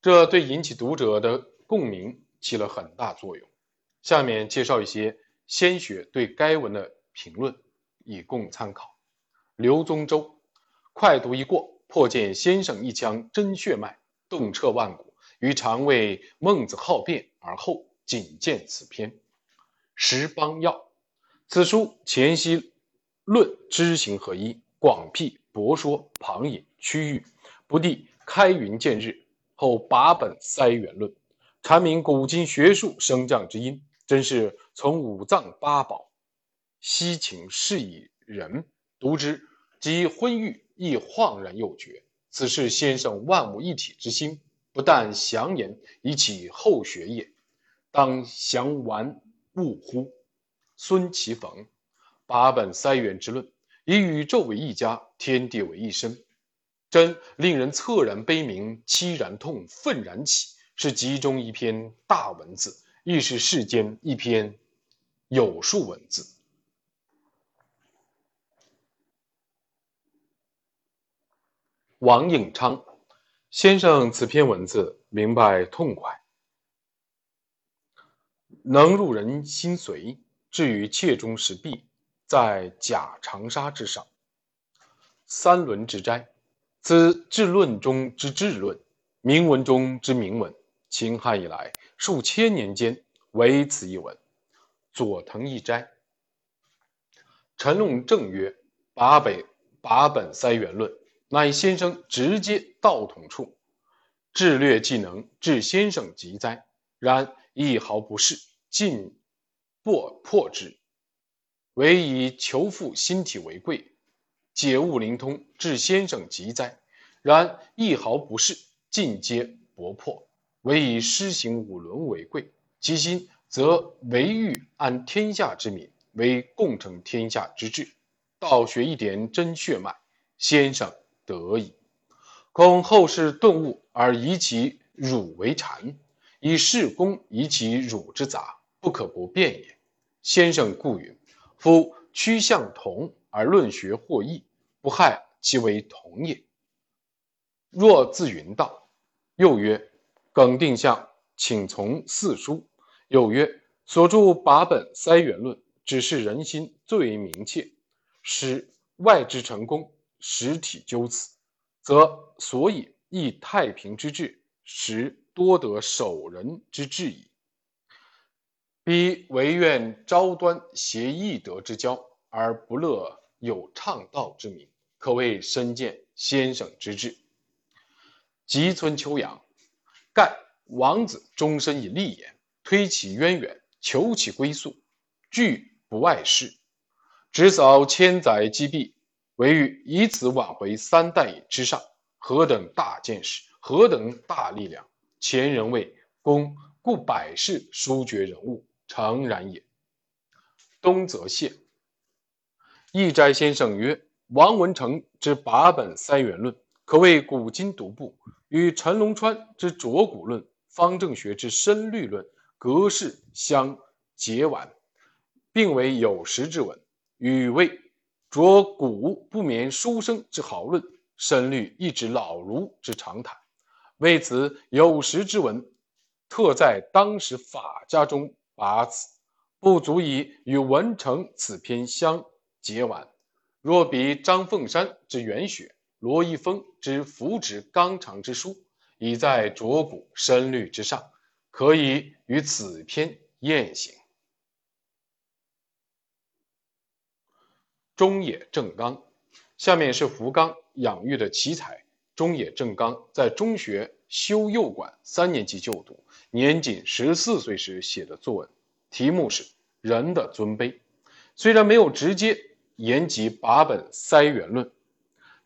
S1: 这对引起读者的共鸣起了很大作用。下面介绍一些先学对该文的评论，以供参考。刘宗周快读一过，破见先生一腔真血脉，洞彻万古，于常为孟子好辩而后仅见此篇。石邦要此书前期论知行合一，广辟博说，旁引区域，不第开云见日，后把本塞元论，阐明古今学术升降之因。真是从五脏八宝，悉情示以人读之，即昏欲亦恍然又觉。此是先生万物一体之心，不但详言以启后学也，当详玩物乎？孙其逢八本三元之论，以宇宙为一家，天地为一身，真令人恻然悲鸣，凄然痛，愤然起，是集中一篇大文字。亦是世间一篇有数文字，王颖昌先生此篇文字明白痛快，能入人心髓。至于切中时弊，在假长沙之上。三轮之斋，此治论中之治论，铭文中之铭文。秦汉以来数千年间，唯此一文。佐藤义斋。陈龙正曰：“把北把本塞元论，乃先生直接道统处，智略技能，治先生极哉。然一毫不是，尽破破之，唯以求复心体为贵，解物灵通，治先生极哉。然一毫不是，尽皆薄破，唯以施行五伦为贵，其心则唯欲安天下之民。”为共成天下之志，道学一点真血脉，先生得矣。恐后世顿悟而以其汝为禅，以事功以其汝之杂，不可不变也。先生故云：夫趋向同而论学或异，不害其为同也。若自云道，又曰：耿定向，请从四书。又曰：所著八本塞元论。只是人心最为明切，使外之成功，实体究此，则所以益太平之治，实多得守人之志矣。彼唯愿昭端协义德之交，而不乐有倡道之名，可谓深见先生之志。吉村秋阳，盖王子终身以立言，推其渊源，求其归宿，拒。不外事，直扫千载积弊，唯欲以此挽回三代之上，何等大见识，何等大力量！前人谓公，故百世书绝人物，诚然也。东则谢，易斋先生曰：“王文成之八本三元论，可谓古今独步，与陈龙川之浊骨论、方正学之深律论，格式相结完。”并为有识之文，与谓着古不免书生之豪论，深虑一指老儒之长谈。为此有识之文，特在当时法家中拔此，不足以与文成此篇相结完。若比张凤山之元学，罗一峰之符纸纲常之书，已在着古深虑之上，可以与此篇验行。中野正刚，下面是福冈养育的奇才中野正刚在中学修幼馆三年级就读，年仅十四岁时写的作文，题目是《人的尊卑》。虽然没有直接言及八本塞元论，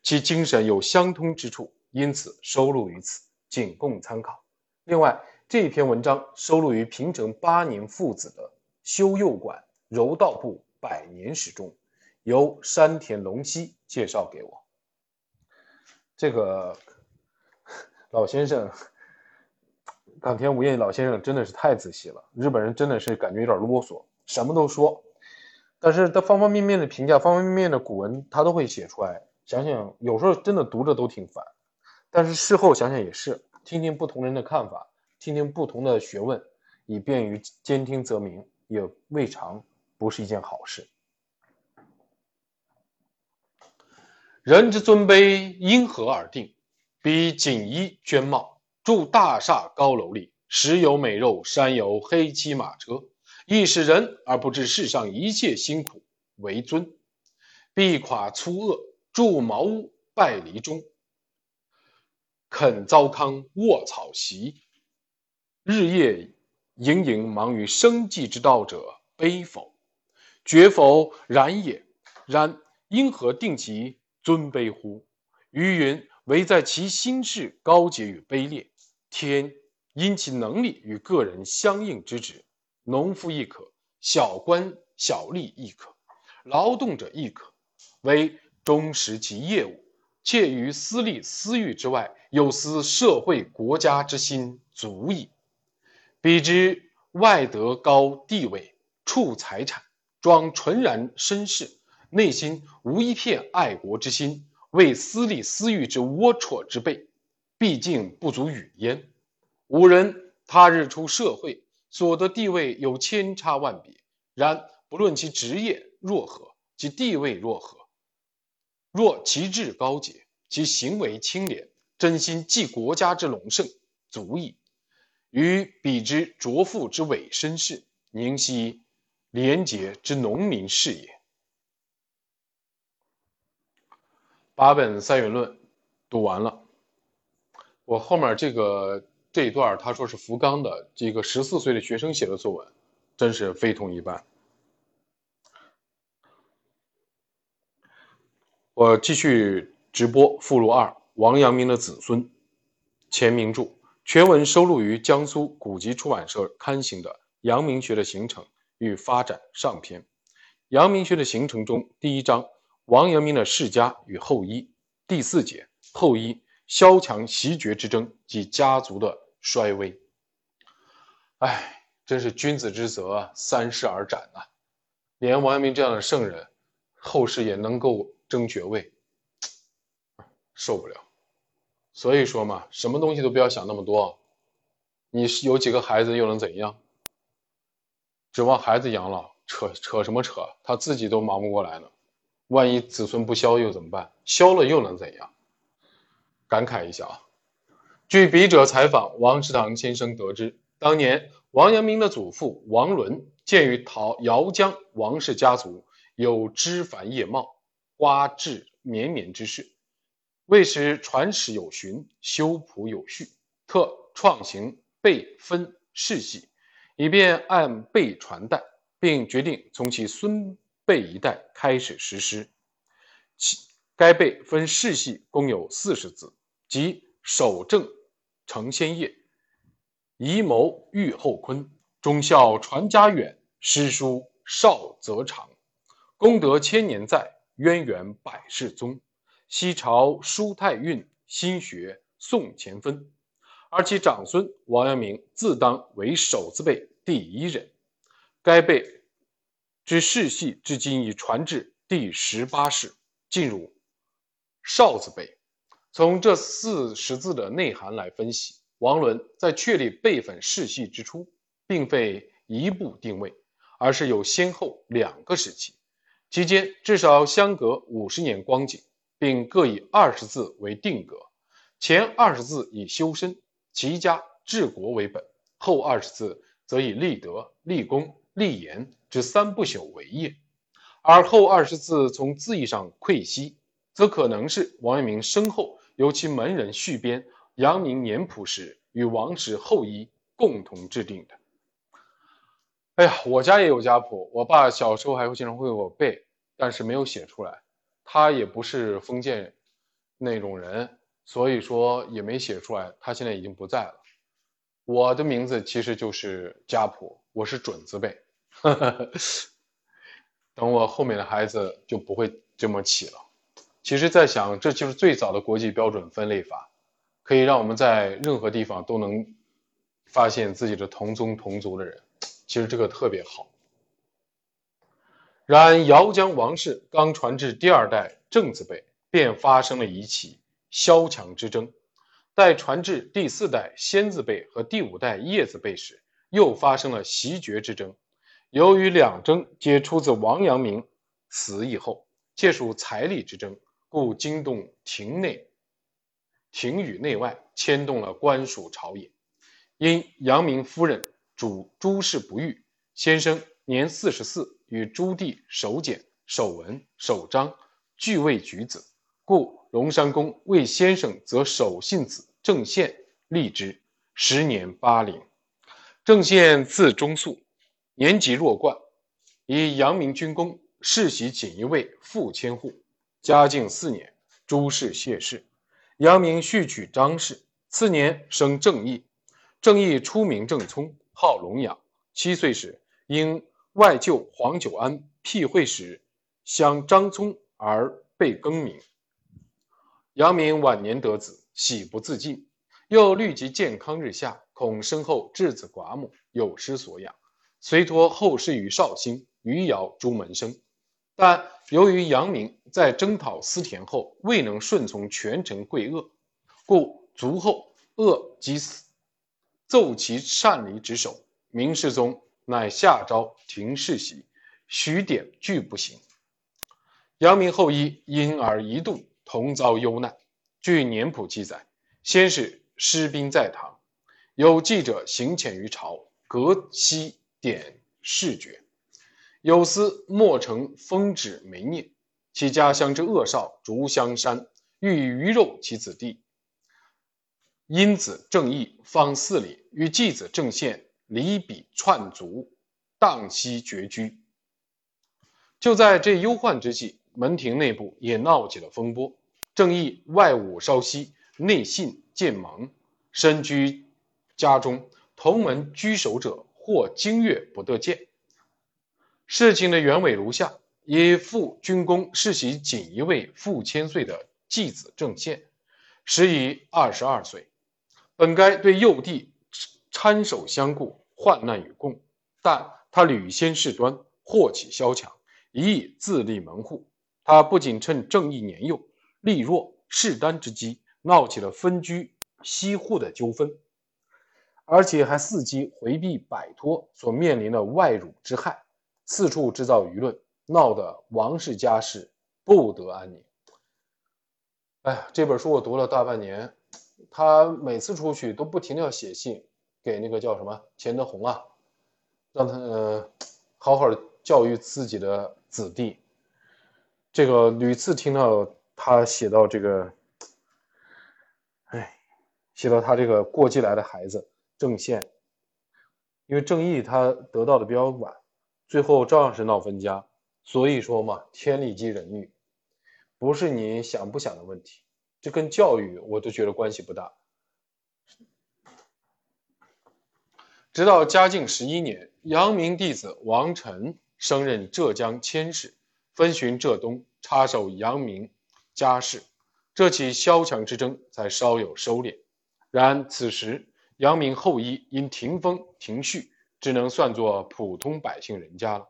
S1: 其精神有相通之处，因此收录于此，仅供参考。另外，这篇文章收录于平成八年父子的修幼馆柔道部百年史中。由山田龙希介绍给我。这个老先生，冈田武彦老先生真的是太仔细了。日本人真的是感觉有点啰嗦，什么都说，但是他方方面面的评价，方方面面的古文他都会写出来。想想有时候真的读着都挺烦，但是事后想想也是，听听不同人的看法，听听不同的学问，以便于兼听则明，也未尝不是一件好事。人之尊卑因何而定？彼锦衣绢帽，住大厦高楼里，食有美肉，山有黑漆马车，亦是人而不知世上一切辛苦为尊。必垮粗恶，住茅屋败篱中，肯糟糠卧草席，日夜营营忙于生计之道者，悲否？绝否然也。然因何定其？尊卑乎？余云：唯在其心事高洁与卑劣。天因其能力与个人相应之职，农夫亦可，小官小吏亦可，劳动者亦可，为忠实其业务，且于私利私欲之外，有思社会国家之心足矣。彼之外德高地位，处财产，装纯然绅士。内心无一片爱国之心，为私利私欲之龌龊之辈，毕竟不足语焉。吾人他日出社会，所得地位有千差万别，然不论其职业若何，其地位若何，若其志高洁，其行为清廉，真心济国家之隆盛，足矣。与彼之卓富之伪绅士，宁惜廉洁之农民是也。八本三元论读完了，我后面这个这一段他说是福冈的这个十四岁的学生写的作文，真是非同一般。我继续直播附录二：王阳明的子孙，前名著。全文收录于江苏古籍出版社刊行的《阳明学的形成与发展》上篇。阳明学的形成中，第一章王阳明的世家与后裔，第四节后裔萧墙袭爵之争及家族的衰微。哎，真是君子之泽，三世而斩呐！连王阳明这样的圣人，后世也能够争爵位，受不了。所以说嘛，什么东西都不要想那么多。你是有几个孩子又能怎样？指望孩子养老，扯扯什么扯？他自己都忙不过来呢。万一子孙不肖又怎么办？肖了又能怎样？感慨一下啊。据笔者采访，王石堂先生得知，当年王阳明的祖父王伦，鉴于陶姚江王氏家族有枝繁叶茂、花枝绵绵之势。为使传史有循，修谱有序，特创行辈分世系，以便按辈传代，并决定从其孙辈一代开始实施。其该辈分世系共有四十字，即守正承先业，遗谋育后坤，忠孝传家远，诗书少则长，功德千年在，渊源百世宗。西朝舒太运心学宋前分，而其长孙王阳明自当为首字辈第一人。该辈之世系至今已传至第十八世，进入少字辈。从这四十字的内涵来分析，王伦在确立辈分世系之初，并非一步定位，而是有先后两个时期，期间至少相隔五十年光景。并各以二十字为定格，前二十字以修身、齐家、治国为本，后二十字则以立德、立功、立言之三不朽为业。而后二十字从字义上窥悉，则可能是王阳明身后由其门人续编《阳明年谱》时与王室后裔共同制定的。哎呀，我家也有家谱，我爸小时候还会经常会给我背，但是没有写出来。他也不是封建那种人，所以说也没写出来。他现在已经不在了。我的名字其实就是家谱，我是准字辈。等我后面的孩子就不会这么起了。其实，在想，这就是最早的国际标准分类法，可以让我们在任何地方都能发现自己的同宗同族的人。其实这个特别好。然姚江王氏刚传至第二代正字辈，便发生了一起萧墙之争；待传至第四代先字辈和第五代叶字辈时，又发生了袭爵之争。由于两争皆出自王阳明死以后，皆属财力之争，故惊动廷内、廷宇内外，牵动了官属朝野。因阳明夫人主诸事不遇，先生年四十四。与朱棣守简、守文、守章俱未举子，故龙山公为先生则守信子郑宪立之，时年八龄。郑宪字中肃，年及弱冠，以阳明军功，世袭锦衣卫副千户。嘉靖四年，朱氏谢氏，阳明续娶张氏，次年生郑义。郑义初名郑聪，号龙养。七岁时，因外舅黄九安辟会时，相张聪而被更名。阳明晚年得子，喜不自禁，又虑及健康日下，恐身后稚子寡母，有失所养，遂托后事于绍兴、余姚诸门生。但由于杨明在征讨思田后未能顺从权臣贵恶，故卒后恶即死，奏其擅离职守。明世宗乃下诏停世袭，许典拒不行。杨明后裔因而一度同遭忧难。据年谱记载，先是失兵在唐，有记者行遣于朝，隔西典事决。有司莫成封旨没念，其家乡之恶少竹香山，欲以鱼肉其子弟。因子正义方四里，与继子郑宪离彼串族，荡息绝居。就在这忧患之际，门庭内部也闹起了风波。郑义外侮稍息，内信渐萌，身居家中，同门居守者或经月不得见。事情的原委如下：以父军功世袭锦衣卫父千岁的继子郑宪，时已二十二岁，本该对幼弟搀手相顾，患难与共，但他屡先事端，祸起萧墙，一意自立门户。他不仅趁郑义年幼力弱势单之机，闹起了分居西户的纠纷，而且还伺机回避摆脱所面临的外辱之害。四处制造舆论，闹得王氏家事不得安宁。哎，这本书我读了大半年，他每次出去都不停的要写信给那个叫什么钱德洪啊，让他呃好好教育自己的子弟。这个屡次听到他写到这个，哎，写到他这个过继来的孩子郑宪，因为郑义他得到的比较晚。最后照样是闹分家，所以说嘛，天理即人欲，不是你想不想的问题，这跟教育我都觉得关系不大。直到嘉靖十一年，阳明弟子王臣升任浙江佥事，分巡浙东，插手阳明家世，这起萧墙之争才稍有收敛。然此时，阳明后裔因停封停序。只能算作普通百姓人家了，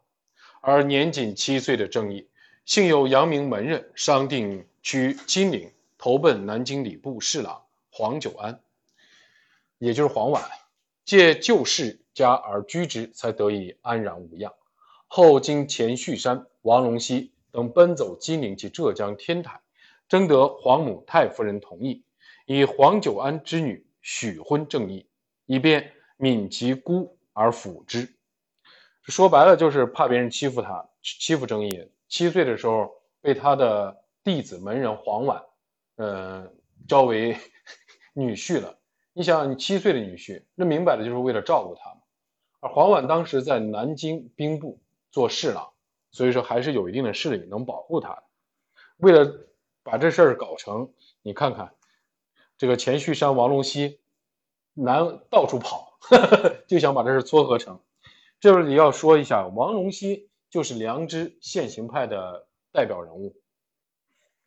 S1: 而年仅七岁的郑义，幸有阳明门人商定趋金陵，投奔南京礼部侍郎黄久安，也就是黄婉，借旧世家而居之，才得以安然无恙。后经钱旭山、王龙溪等奔走金陵及浙江天台，征得皇母太夫人同意，以黄久安之女许婚郑义，以便悯其孤。而辅之，说白了就是怕别人欺负他，欺负郑义。七岁的时候被他的弟子门人黄婉，呃，招为 女婿了。你想，你七岁的女婿，那明摆着就是为了照顾他嘛。而黄婉当时在南京兵部做侍郎，所以说还是有一定的势力能保护他的。为了把这事儿搞成，你看看这个钱旭山、王龙溪，南到处跑。就想把这事撮合成，这里要说一下，王龙溪就是良知现行派的代表人物。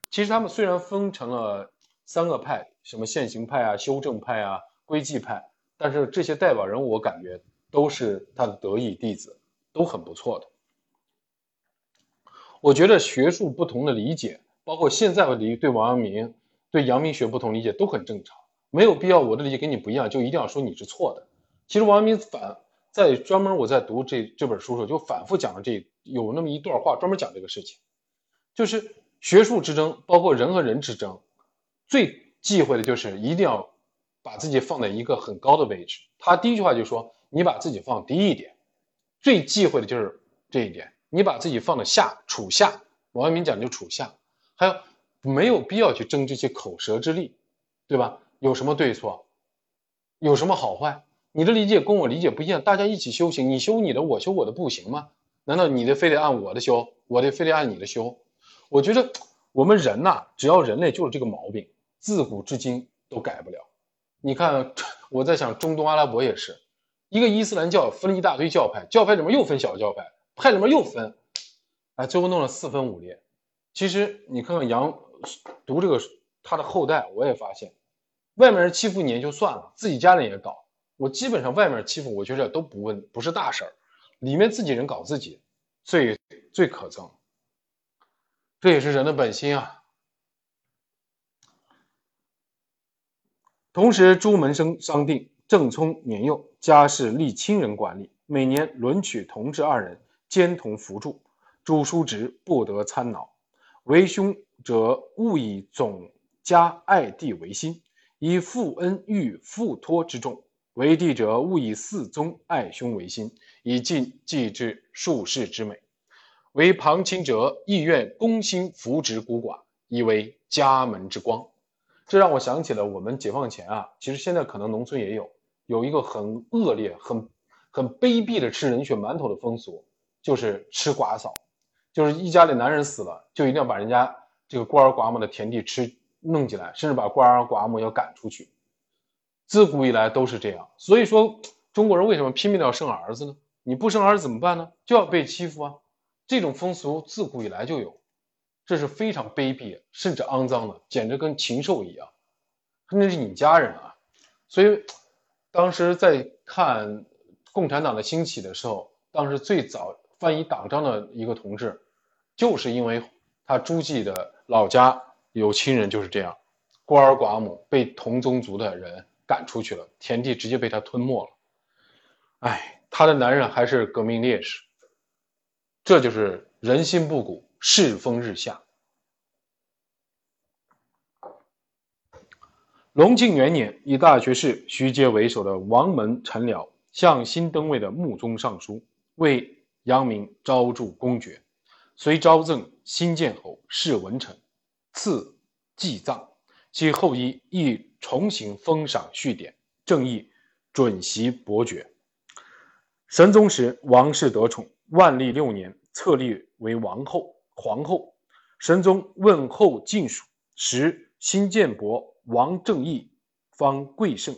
S1: 其实他们虽然分成了三个派，什么现行派啊、修正派啊、归寂派，但是这些代表人物我感觉都是他的得意弟子，都很不错的。我觉得学术不同的理解，包括现在的理对王阳明、对阳明学不同理解都很正常，没有必要我的理解跟你不一样，就一定要说你是错的。其实王阳明反在专门我在读这这本书的时候，就反复讲了这有那么一段话，专门讲这个事情，就是学术之争，包括人和人之争，最忌讳的就是一定要把自己放在一个很高的位置。他第一句话就说：“你把自己放低一点。”最忌讳的就是这一点，你把自己放在下处下。王阳明讲究处下，还有没有必要去争这些口舌之力，对吧？有什么对错？有什么好坏？你的理解跟我理解不一样，大家一起修行，你修你的，我修我的，不行吗？难道你的非得按我的修，我的非得按你的修？我觉得我们人呐，只要人类就是这个毛病，自古至今都改不了。你看，我在想中东阿拉伯也是一个伊斯兰教分了一大堆教派，教派里面又分小教派，派里面又分，哎，最后弄了四分五裂。其实你看看杨读这个他的后代，我也发现，外面人欺负你也就算了，自己家人也搞。我基本上外面欺负，我觉得都不问，不是大事儿，里面自己人搞自己，最最可憎。这也是人的本心啊。同时，朱门生商定，郑聪年幼，家事立亲人管理，每年轮取同治二人兼同扶助。朱叔侄不得参挠，为兄者勿以总家爱弟为心，以父恩遇父托之重；为弟者勿以四宗爱兄为心，以尽继之庶世之美。为旁亲者亦愿公心扶植孤寡，以为家门之光。这让我想起了我们解放前啊，其实现在可能农村也有，有一个很恶劣、很很卑鄙的吃人血馒头的风俗，就是吃寡嫂。就是一家里男人死了，就一定要把人家这个孤儿寡母的田地吃弄进来，甚至把孤儿寡母要赶出去。自古以来都是这样，所以说中国人为什么拼命的要生儿子呢？你不生儿子怎么办呢？就要被欺负啊！这种风俗自古以来就有，这是非常卑鄙甚至肮脏的，简直跟禽兽一样。那是你家人啊！所以当时在看共产党的兴起的时候，当时最早翻译党章的一个同志。就是因为他朱记的老家有亲人就是这样，孤儿寡母被同宗族的人赶出去了，田地直接被他吞没了。哎，他的男人还是革命烈士，这就是人心不古，世风日下。隆庆元年，以大学士徐阶为首的王门臣僚向新登位的穆宗上书，为阳明招助公爵。遂昭赠新建侯世文臣，赐祭葬，其后裔亦重行封赏序典，正义准袭伯爵。神宗时，王室得宠，万历六年册立为王后、皇后。神宗问后晋属，时新建伯王正义方贵盛，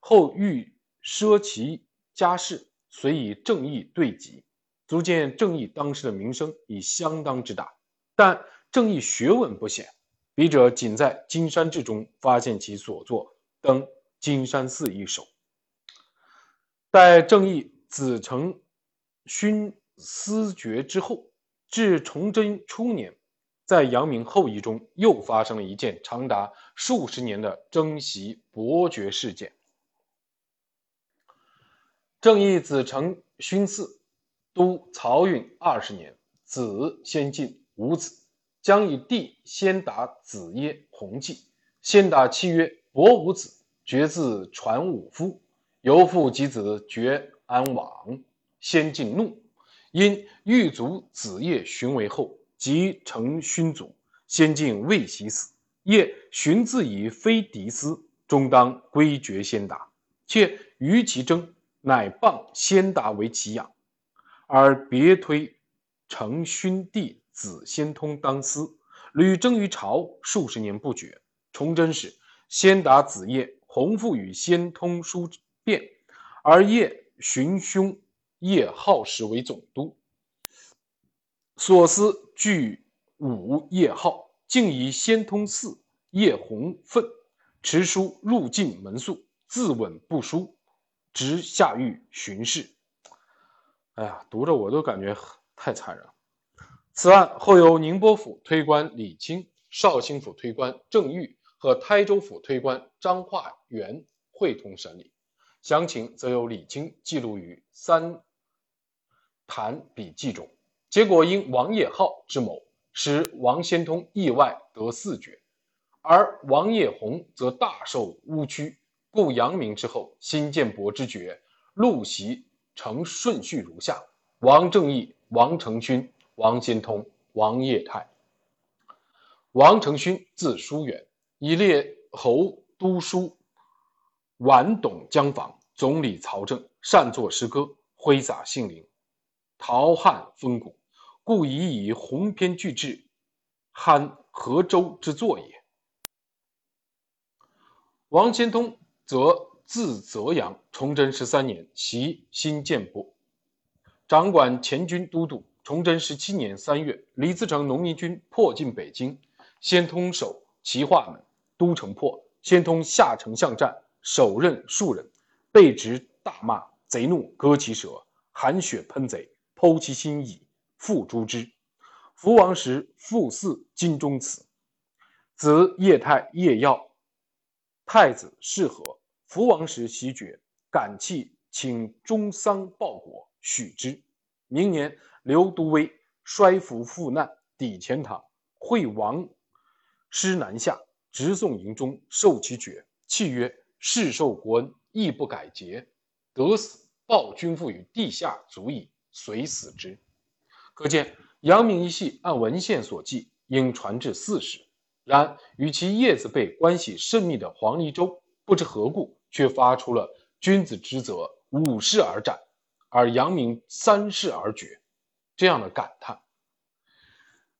S1: 后欲奢其家事，遂以正义对疾。足见郑义当时的名声已相当之大，但郑义学问不显，笔者仅在《金山志》中发现其所作登《金山寺》一首。待郑义子承勋司爵之后，至崇祯初年，在阳明后裔中又发生了一件长达数十年的征袭伯爵事件。郑义子承勋嗣。都漕运二十年，子先进无子，将以弟先达子耶弘济。先达妻曰：“伯无子，绝自传武夫。”由父及子绝安往。先进怒，因欲卒子业寻为后，即成勋祖。先进未喜死，业寻自以非嫡私，终当归绝先达。且与其争，乃谤先达为其养。而别推成勋弟子先通当司，屡征于朝，数十年不决。崇祯时，先达子业洪父与先通书辩，而业寻兄业浩时为总督，所思具武业浩，竟以先通嗣业弘愤，持书入进门宿，自刎不书，直下狱巡视。哎呀，读着我都感觉太残忍。此案后由宁波府推官李清、绍兴府推官郑玉和台州府推官张化元会同审理，详情则由李清记录于《三谈笔记》中。结果因王业浩之谋，使王先通意外得四爵，而王业宏则大受乌屈，故阳明之后，新建伯之爵陆袭。呈顺序如下：王正义、王承勋、王先通、王业泰。王承勋字叔远，以列侯都书，晚懂江防，总理曹政，善作诗歌，挥洒杏林，陶汉风骨，故以以鸿篇巨制，酣河州之作也。王先通则。字泽阳，崇祯十三年袭新建伯，掌管前军都督。崇祯十七年三月，李自成农民军迫进北京，先通守齐化门，都城破，先通下城巷战，手刃数人，被执大骂，贼怒，割其舌，含血喷贼，剖其心以，复诛之。福王时复祀金钟祠。子叶太叶耀，太子适和。福王时袭爵，感泣，请中丧报国，许之。明年，刘都尉衰服复难，抵钱塘，会王师南下，直送营中，受其爵，契曰：“世受国恩，亦不改节，得死报君父于地下，足矣。”遂死之。可见阳明一系按文献所记，应传至四世。然与其叶子辈关系甚密的黄黎州，不知何故。却发出了君子之责，五世而斩，而阳明三世而绝，这样的感叹。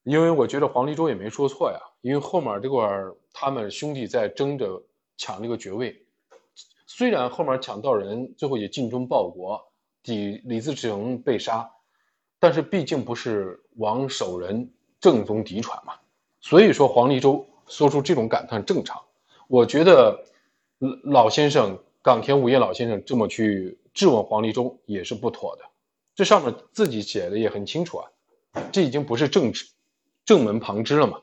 S1: 因为我觉得黄立洲也没说错呀，因为后面这块他们兄弟在争着抢这个爵位，虽然后面抢到人，最后也尽忠报国，抵李自成被杀，但是毕竟不是王守仁正宗嫡传嘛，所以说黄立洲说出这种感叹正常。我觉得。老先生冈田武业老先生这么去质问黄立中也是不妥的，这上面自己写的也很清楚啊，这已经不是正直正门旁支了嘛。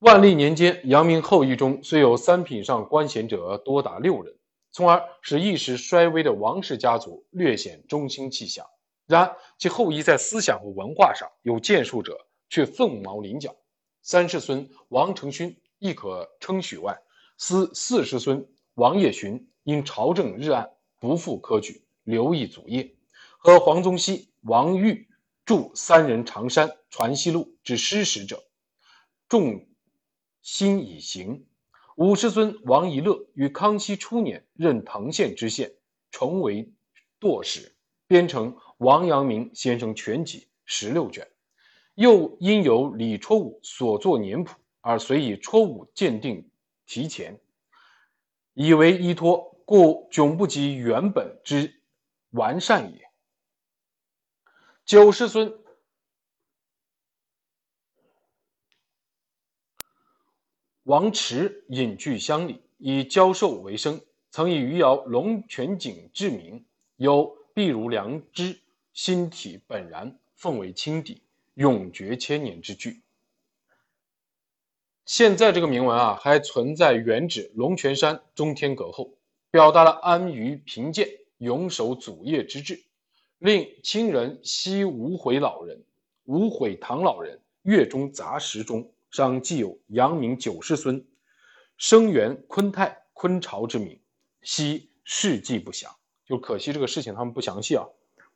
S1: 万历年间，阳明后裔中虽有三品上官衔者多达六人，从而使一时衰微的王氏家族略显中兴气象。然其后裔在思想和文化上有建树者却凤毛麟角。三世孙王承勋亦可称许外。思四世孙王业勋因朝政日暗，不复科举，留意祖业。和黄宗羲、王玉著三人长山传习录之诗史者，众心已行。五世孙王一乐于康熙初年任藤县知县，重为舵使，编成《王阳明先生全集》十六卷。又因有李绰武所作年谱，而遂以绰武鉴定。提前以为依托，故迥不及原本之完善也。九世孙王迟隐居乡里，以教授为生，曾以余姚龙泉井治名，有碧如良知，心体本然，奉为清底，永绝千年之句。现在这个铭文啊，还存在原址龙泉山中天阁后，表达了安于贫贱、永守祖业之志，令亲人惜无悔老人、无悔唐老人月中杂石中上记有阳明九世孙生源昆泰昆朝之名，惜事迹不详。就可惜这个事情他们不详细啊，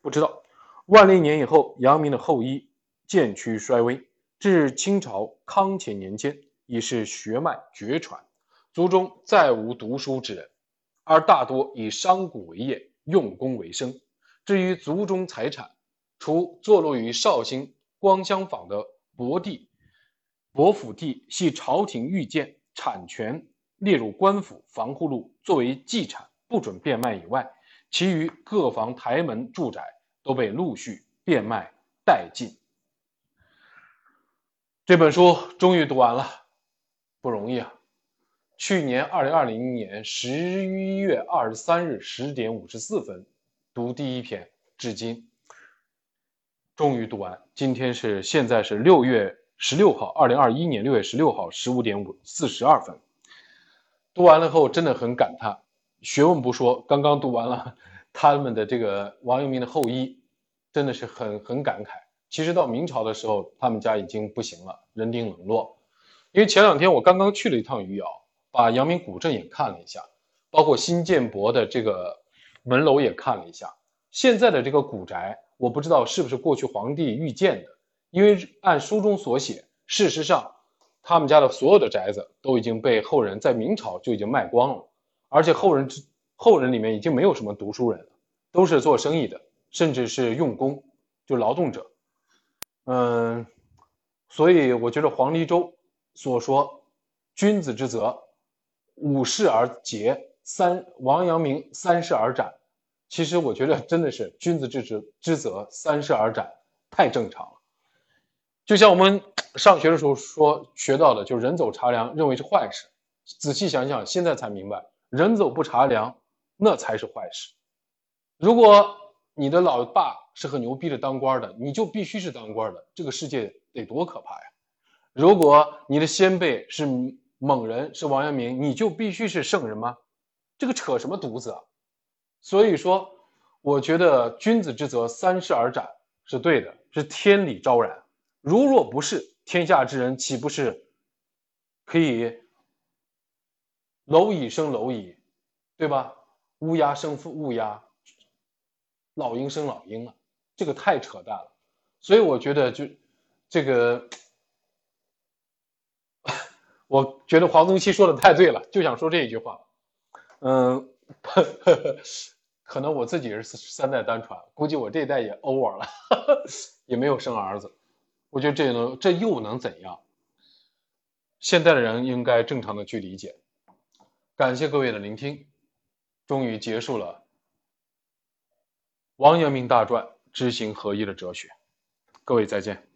S1: 不知道。万历年以后，阳明的后裔渐趋衰微，至清朝康乾年间。已是血脉绝传，族中再无读书之人，而大多以商贾为业，用功为生。至于族中财产，除坐落于绍兴光香坊的博地、博府地系朝廷御建，产权列入官府防护录，作为继产，不准变卖以外，其余各房台门住宅都被陆续变卖殆尽。这本书终于读完了。不容易啊！去年二零二零年十一月二十三日十点五十四分读第一篇，至今终于读完。今天是现在是六月十六号，二零二一年六月十六号十五点五四十二分。读完了后真的很感叹，学问不说，刚刚读完了他们的这个王阳明的后裔，真的是很很感慨。其实到明朝的时候，他们家已经不行了，人丁冷落。因为前两天我刚刚去了一趟余姚，把阳明古镇也看了一下，包括新建博的这个门楼也看了一下。现在的这个古宅，我不知道是不是过去皇帝御建的，因为按书中所写，事实上他们家的所有的宅子都已经被后人在明朝就已经卖光了，而且后人之后人里面已经没有什么读书人了，都是做生意的，甚至是用工，就劳动者。嗯，所以我觉得黄黎州。所说，君子之责，五世而竭，三王阳明三世而斩。其实我觉得真的是君子之职之责，三世而斩，太正常了。就像我们上学的时候说学到的，就是人走茶凉，认为是坏事。仔细想想，现在才明白，人走不茶凉，那才是坏事。如果你的老爸是很牛逼的当官的，你就必须是当官的，这个世界得多可怕呀！如果你的先辈是猛人，是王阳明，你就必须是圣人吗？这个扯什么犊子啊！所以说，我觉得君子之泽三世而斩是对的，是天理昭然。如若不是，天下之人岂不是可以蝼蚁生蝼蚁，对吧？乌鸦生乌鸦，老鹰生老鹰了，这个太扯淡了。所以我觉得，就这个，我觉得黄宗羲说的太对了，就想说这一句话。嗯，可能我自己是三代单传，估计我这一代也 over 了，也没有生儿子。我觉得这能，这又能怎样？现在的人应该正常的去理解。感谢各位的聆听。终于结束了王阳明大传知行合一的哲学，各位再见。